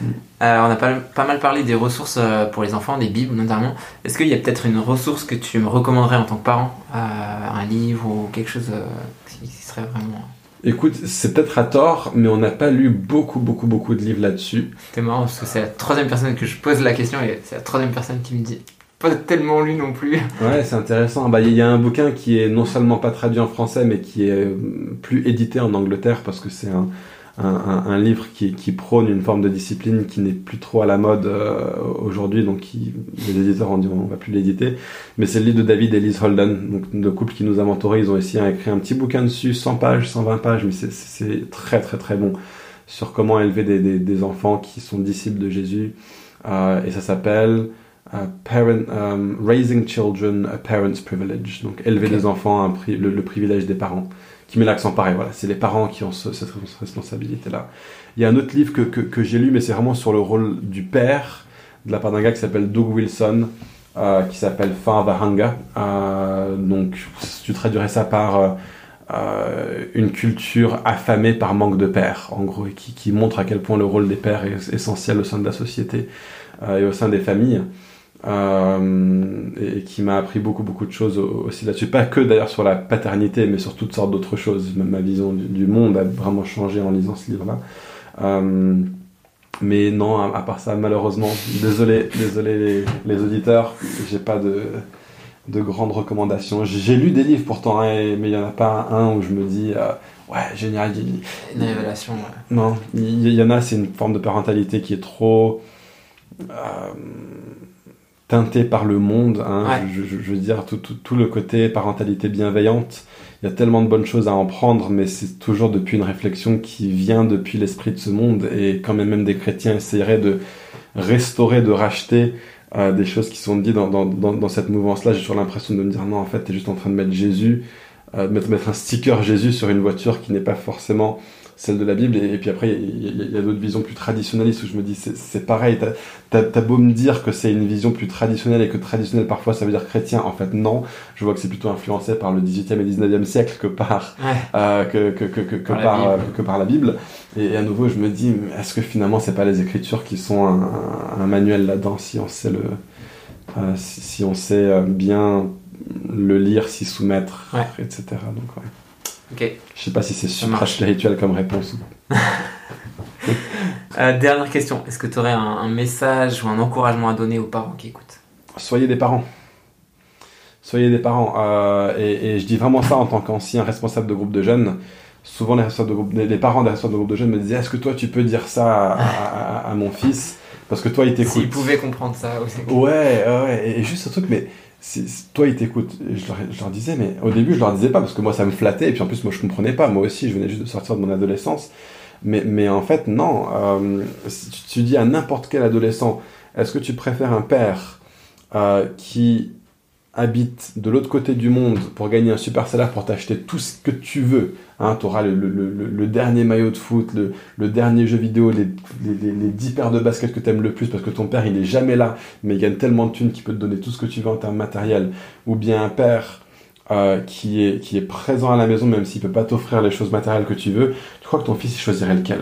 Mm. Euh, on a pas, pas, mal parlé des ressources euh, pour les enfants, des bibles notamment. Est-ce qu'il y a peut-être une ressource que tu me recommanderais en tant que parent Un livre ou quelque chose qui serait vraiment Écoute, c'est peut-être à tort, mais on n'a pas lu beaucoup, beaucoup, beaucoup de livres là-dessus. C'est marrant parce que c'est la troisième personne que je pose la question et c'est la troisième personne qui me dit pas tellement lu non plus. Ouais, c'est intéressant. Bah, il y a un bouquin qui est non seulement pas traduit en français, mais qui est plus édité en Angleterre parce que c'est un, un, livre qui, prône une forme de discipline qui n'est plus trop à la mode euh, aujourd'hui, donc les éditeurs ont dit on va plus l'éditer. Mais c'est le livre de David et Liz Holden, donc le couple qui nous a mentoré. Ils ont essayé écrit un petit bouquin dessus, 100 pages, 120 pages, mais c'est très très très bon sur comment élever des enfants qui sont disciples de Jésus. Euh, et ça s'appelle uh, parent, um, Raising Children, a Parent's Privilege, donc élever des enfants, un le, le privilège des parents qui met l'accent pareil. Voilà, c'est les parents qui ont cette responsabilité-là. Il y a un autre livre que, que, j'ai lu, mais c'est vraiment sur le rôle du père, de la part d'un gars qui s'appelle Doug Wilson, euh, qui s'appelle Father Hunger. Euh, donc, tu traduirais ça par euh, une culture affamée par manque de pères, en gros, et qui, qui, montre à quel point le rôle des pères est essentiel au sein de la société euh, et au sein des familles. Euh, et qui m'a appris beaucoup beaucoup de choses aussi là-dessus. Pas que d'ailleurs sur la paternité, mais sur toutes sortes d'autres choses. Ma vision du, monde a vraiment changé en lisant ce livre-là. Euh, mais non, à, part ça, malheureusement, désolé, désolé les, les auditeurs, j'ai pas de, de grandes recommandations. J'ai lu des livres pourtant, hein, mais il y en a pas un où je me dis euh, ouais génial. Une révélation. Ouais. Non, il y, y, en a, c'est une forme de parentalité qui est trop euh, teinté par le monde. Hein, ouais. je, je, je, veux dire, tout, tout, tout, le côté parentalité bienveillante. Il y a tellement de bonnes choses à en prendre, mais c'est toujours depuis une réflexion qui vient depuis l'esprit de ce monde. Et quand même, même des chrétiens essaieraient de restaurer, de racheter euh, des choses qui sont dites dans, dans, dans, dans cette mouvance-là, j'ai toujours l'impression de me dire non, en fait, tu es juste en train de mettre Jésus, euh, de mettre, mettre un sticker Jésus sur une voiture qui n'est pas forcément celle de la Bible. Et, et puis après, il y, a, d'autres visions plus traditionnalistes où je me dis, c'est pareil, t'as as, as, beau me dire que c'est une vision plus traditionnelle et que traditionnel parfois ça veut dire chrétien. En fait, non. Je vois que c'est plutôt influencé par le 18e et 19e siècle que par, ouais. euh, que, que, que, que, par, par euh, que, par la Bible. Et, et à nouveau, je me dis, est-ce que finalement, c'est pas les Écritures qui sont un, un, un manuel là-dedans si on sait le, euh, si, si, on sait bien le lire, s'y soumettre, ouais. etc. Donc, ouais. Ok. Je sais pas si c'est super spirituel comme réponse. euh, dernière question. Est-ce que tu aurais un, un, message ou un encouragement à donner aux parents qui écoutent? Soyez des parents. Soyez des parents. Euh, et, et, je dis vraiment ça en tant qu'ancien responsable de groupe de jeunes. Souvent, les, de groupe, les parents des responsables de groupe de jeunes me disaient Est-ce que toi, tu peux dire ça à, à, à mon fils? Parce que toi, il t'écoute. S'il pouvait comprendre ça aussi. Ouais, ouais. Et juste ce truc, mais toi il t'écoute je, leur, je leur disais mais au début je leur disais pas parce que moi ça me flattait et puis en plus moi je comprenais pas. Moi aussi je venais juste de sortir de mon adolescence. Mais, mais en fait non euh, si tu, tu, dis à n'importe quel adolescent est-ce que tu préfères un père euh, qui habite de l'autre côté du monde pour gagner un super salaire pour t'acheter tout ce que tu veux hein, tu auras le, le, le, dernier maillot de foot le, dernier jeu vidéo les, les, les 10 paires de baskets que tu aimes le plus parce que ton père il est jamais là mais il gagne tellement de thunes qu'il peut te donner tout ce que tu veux en termes matériels. Ou bien un père euh, qui, est, qui est présent à la maison même s'il peut pas t'offrir les choses matérielles que tu veux tu crois que ton fils il choisirait lequel?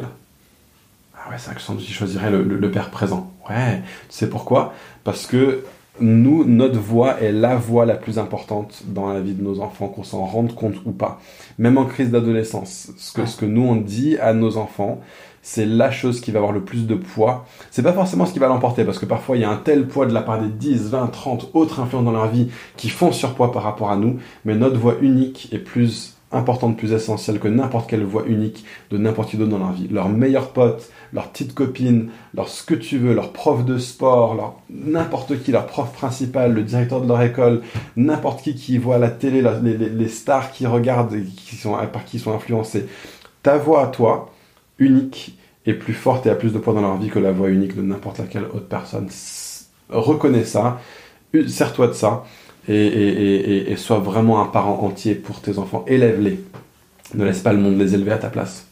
Ah ouais c'est vrai que sans doute il choisirait le père présent. Ouais tu sais pourquoi? Parce que nous, notre voix est la voix la plus importante dans la vie de nos enfants, qu'on s'en rende compte ou pas. Même en crise d'adolescence, ce que, ce que nous on dit à nos enfants, c'est la chose qui va avoir le plus de poids. C'est pas forcément ce qui va l'emporter, parce que parfois il y a un tel poids de la part des 10, 20, 30 autres influences dans leur vie qui font surpoids par rapport à nous, mais notre voix unique est plus importante, plus essentielle que n'importe quelle voix unique de n'importe qui d'autre dans leur vie. Leur meilleur pote, leur petite copine, leur ce que tu veux, leur prof de sport, leur n'importe qui, leur prof principal, le directeur de leur école, n'importe qui qui voit la télé, les, stars qui regardent et qui sont, par qui sont influencés. Ta voix à toi, unique, est plus forte et a plus de poids dans leur vie que la voix unique de n'importe laquelle autre personne. Reconnais ça, sers-toi de ça et, et, et, et sois vraiment un parent entier pour tes enfants. Élève-les. Ne laisse pas le monde les élever à ta place.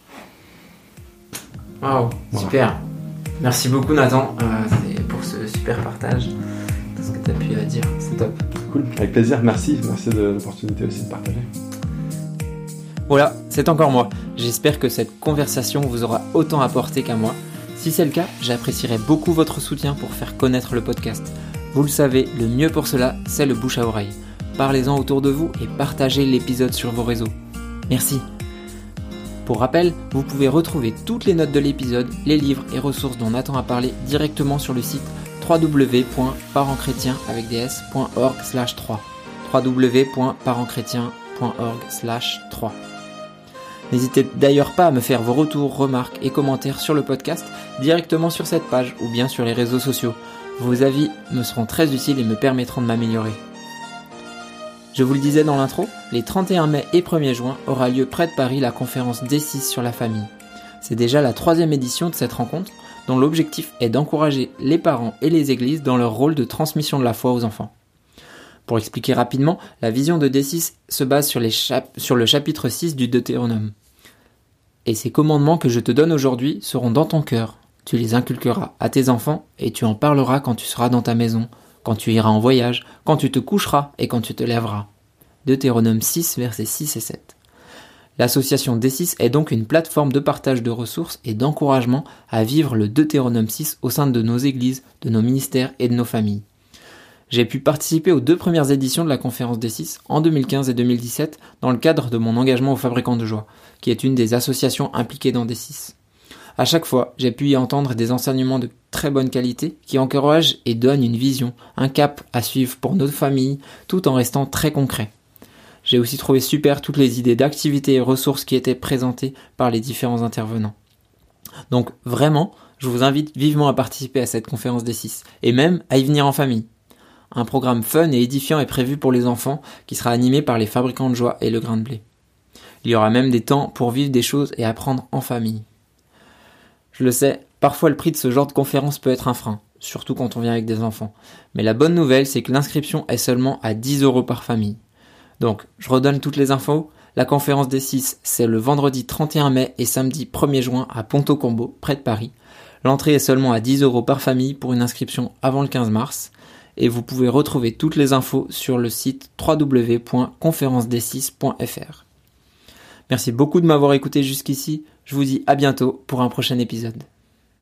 Waouh, voilà. super. Merci beaucoup Nathan euh, pour ce super partage. Tout ce que tu as pu dire, c'est top. Cool, avec plaisir, merci. Merci de l'opportunité aussi de partager. Voilà, c'est encore moi. J'espère que cette conversation vous aura autant apporté qu'à moi. Si c'est le cas, j'apprécierais beaucoup votre soutien pour faire connaître le podcast. Vous le savez, le mieux pour cela, c'est le bouche à oreille. Parlez-en autour de vous et partagez l'épisode sur vos réseaux. Merci. Pour rappel, vous pouvez retrouver toutes les notes de l'épisode, les livres et ressources dont Nathan a parlé directement sur le site www.parentschrétien.org/3 www.parentschrétien.org/3 N'hésitez d'ailleurs pas à me faire vos retours, remarques et commentaires sur le podcast directement sur cette page ou bien sur les réseaux sociaux. Vos avis me seront très utiles et me permettront de m'améliorer. Je vous le disais dans l'intro, les 31 mai et 1er juin aura lieu près de Paris la conférence D6 sur la famille. C'est déjà la troisième édition de cette rencontre, dont l'objectif est d'encourager les parents et les églises dans leur rôle de transmission de la foi aux enfants. Pour expliquer rapidement, la vision de D6 se base sur, le chapitre 6 du Deutéronome. Et ces commandements que je te donne aujourd'hui seront dans ton cœur. Tu les inculqueras à tes enfants et tu en parleras quand tu seras dans ta maison, quand tu iras en voyage, quand tu te coucheras et quand tu te lèveras. Deutéronome 6, versets 6 et 7. L'association D6 est donc une plateforme de partage de ressources et d'encouragement à vivre le Deutéronome 6 au sein de nos églises, de nos ministères et de nos familles. J'ai pu participer aux deux premières éditions de la conférence D6 en 2015 et 2017 dans le cadre de mon engagement aux Fabricants de Joie, qui est une des associations impliquées dans D6. À chaque fois, j'ai pu y entendre des enseignements de très bonne qualité qui encouragent et donnent une vision, un cap à suivre pour notre famille, tout en restant très concret. J'ai aussi trouvé super toutes les idées d'activités et ressources qui étaient présentées par les différents intervenants. Donc vraiment, je vous invite vivement à participer à cette conférence des 6 et même à y venir en famille. Un programme fun et édifiant est prévu pour les enfants qui sera animé par les fabricants de joie et le grain de blé. Il y aura même des temps pour vivre des choses et apprendre en famille. Je le sais, parfois le prix de ce genre de conférence peut être un frein, surtout quand on vient avec des enfants. Mais la bonne nouvelle, c'est que l'inscription est seulement à 10 euros par famille. Donc, je redonne toutes les infos. La conférence des 6, c'est le vendredi 31 mai et samedi 1er juin à Ponto Combo, près de Paris. L'entrée est seulement à 10 euros par famille pour une inscription avant le 15 mars. Et vous pouvez retrouver toutes les infos sur le site www.conférenced6.fr. Merci beaucoup de m'avoir écouté jusqu'ici. Je vous dis à bientôt pour un prochain épisode.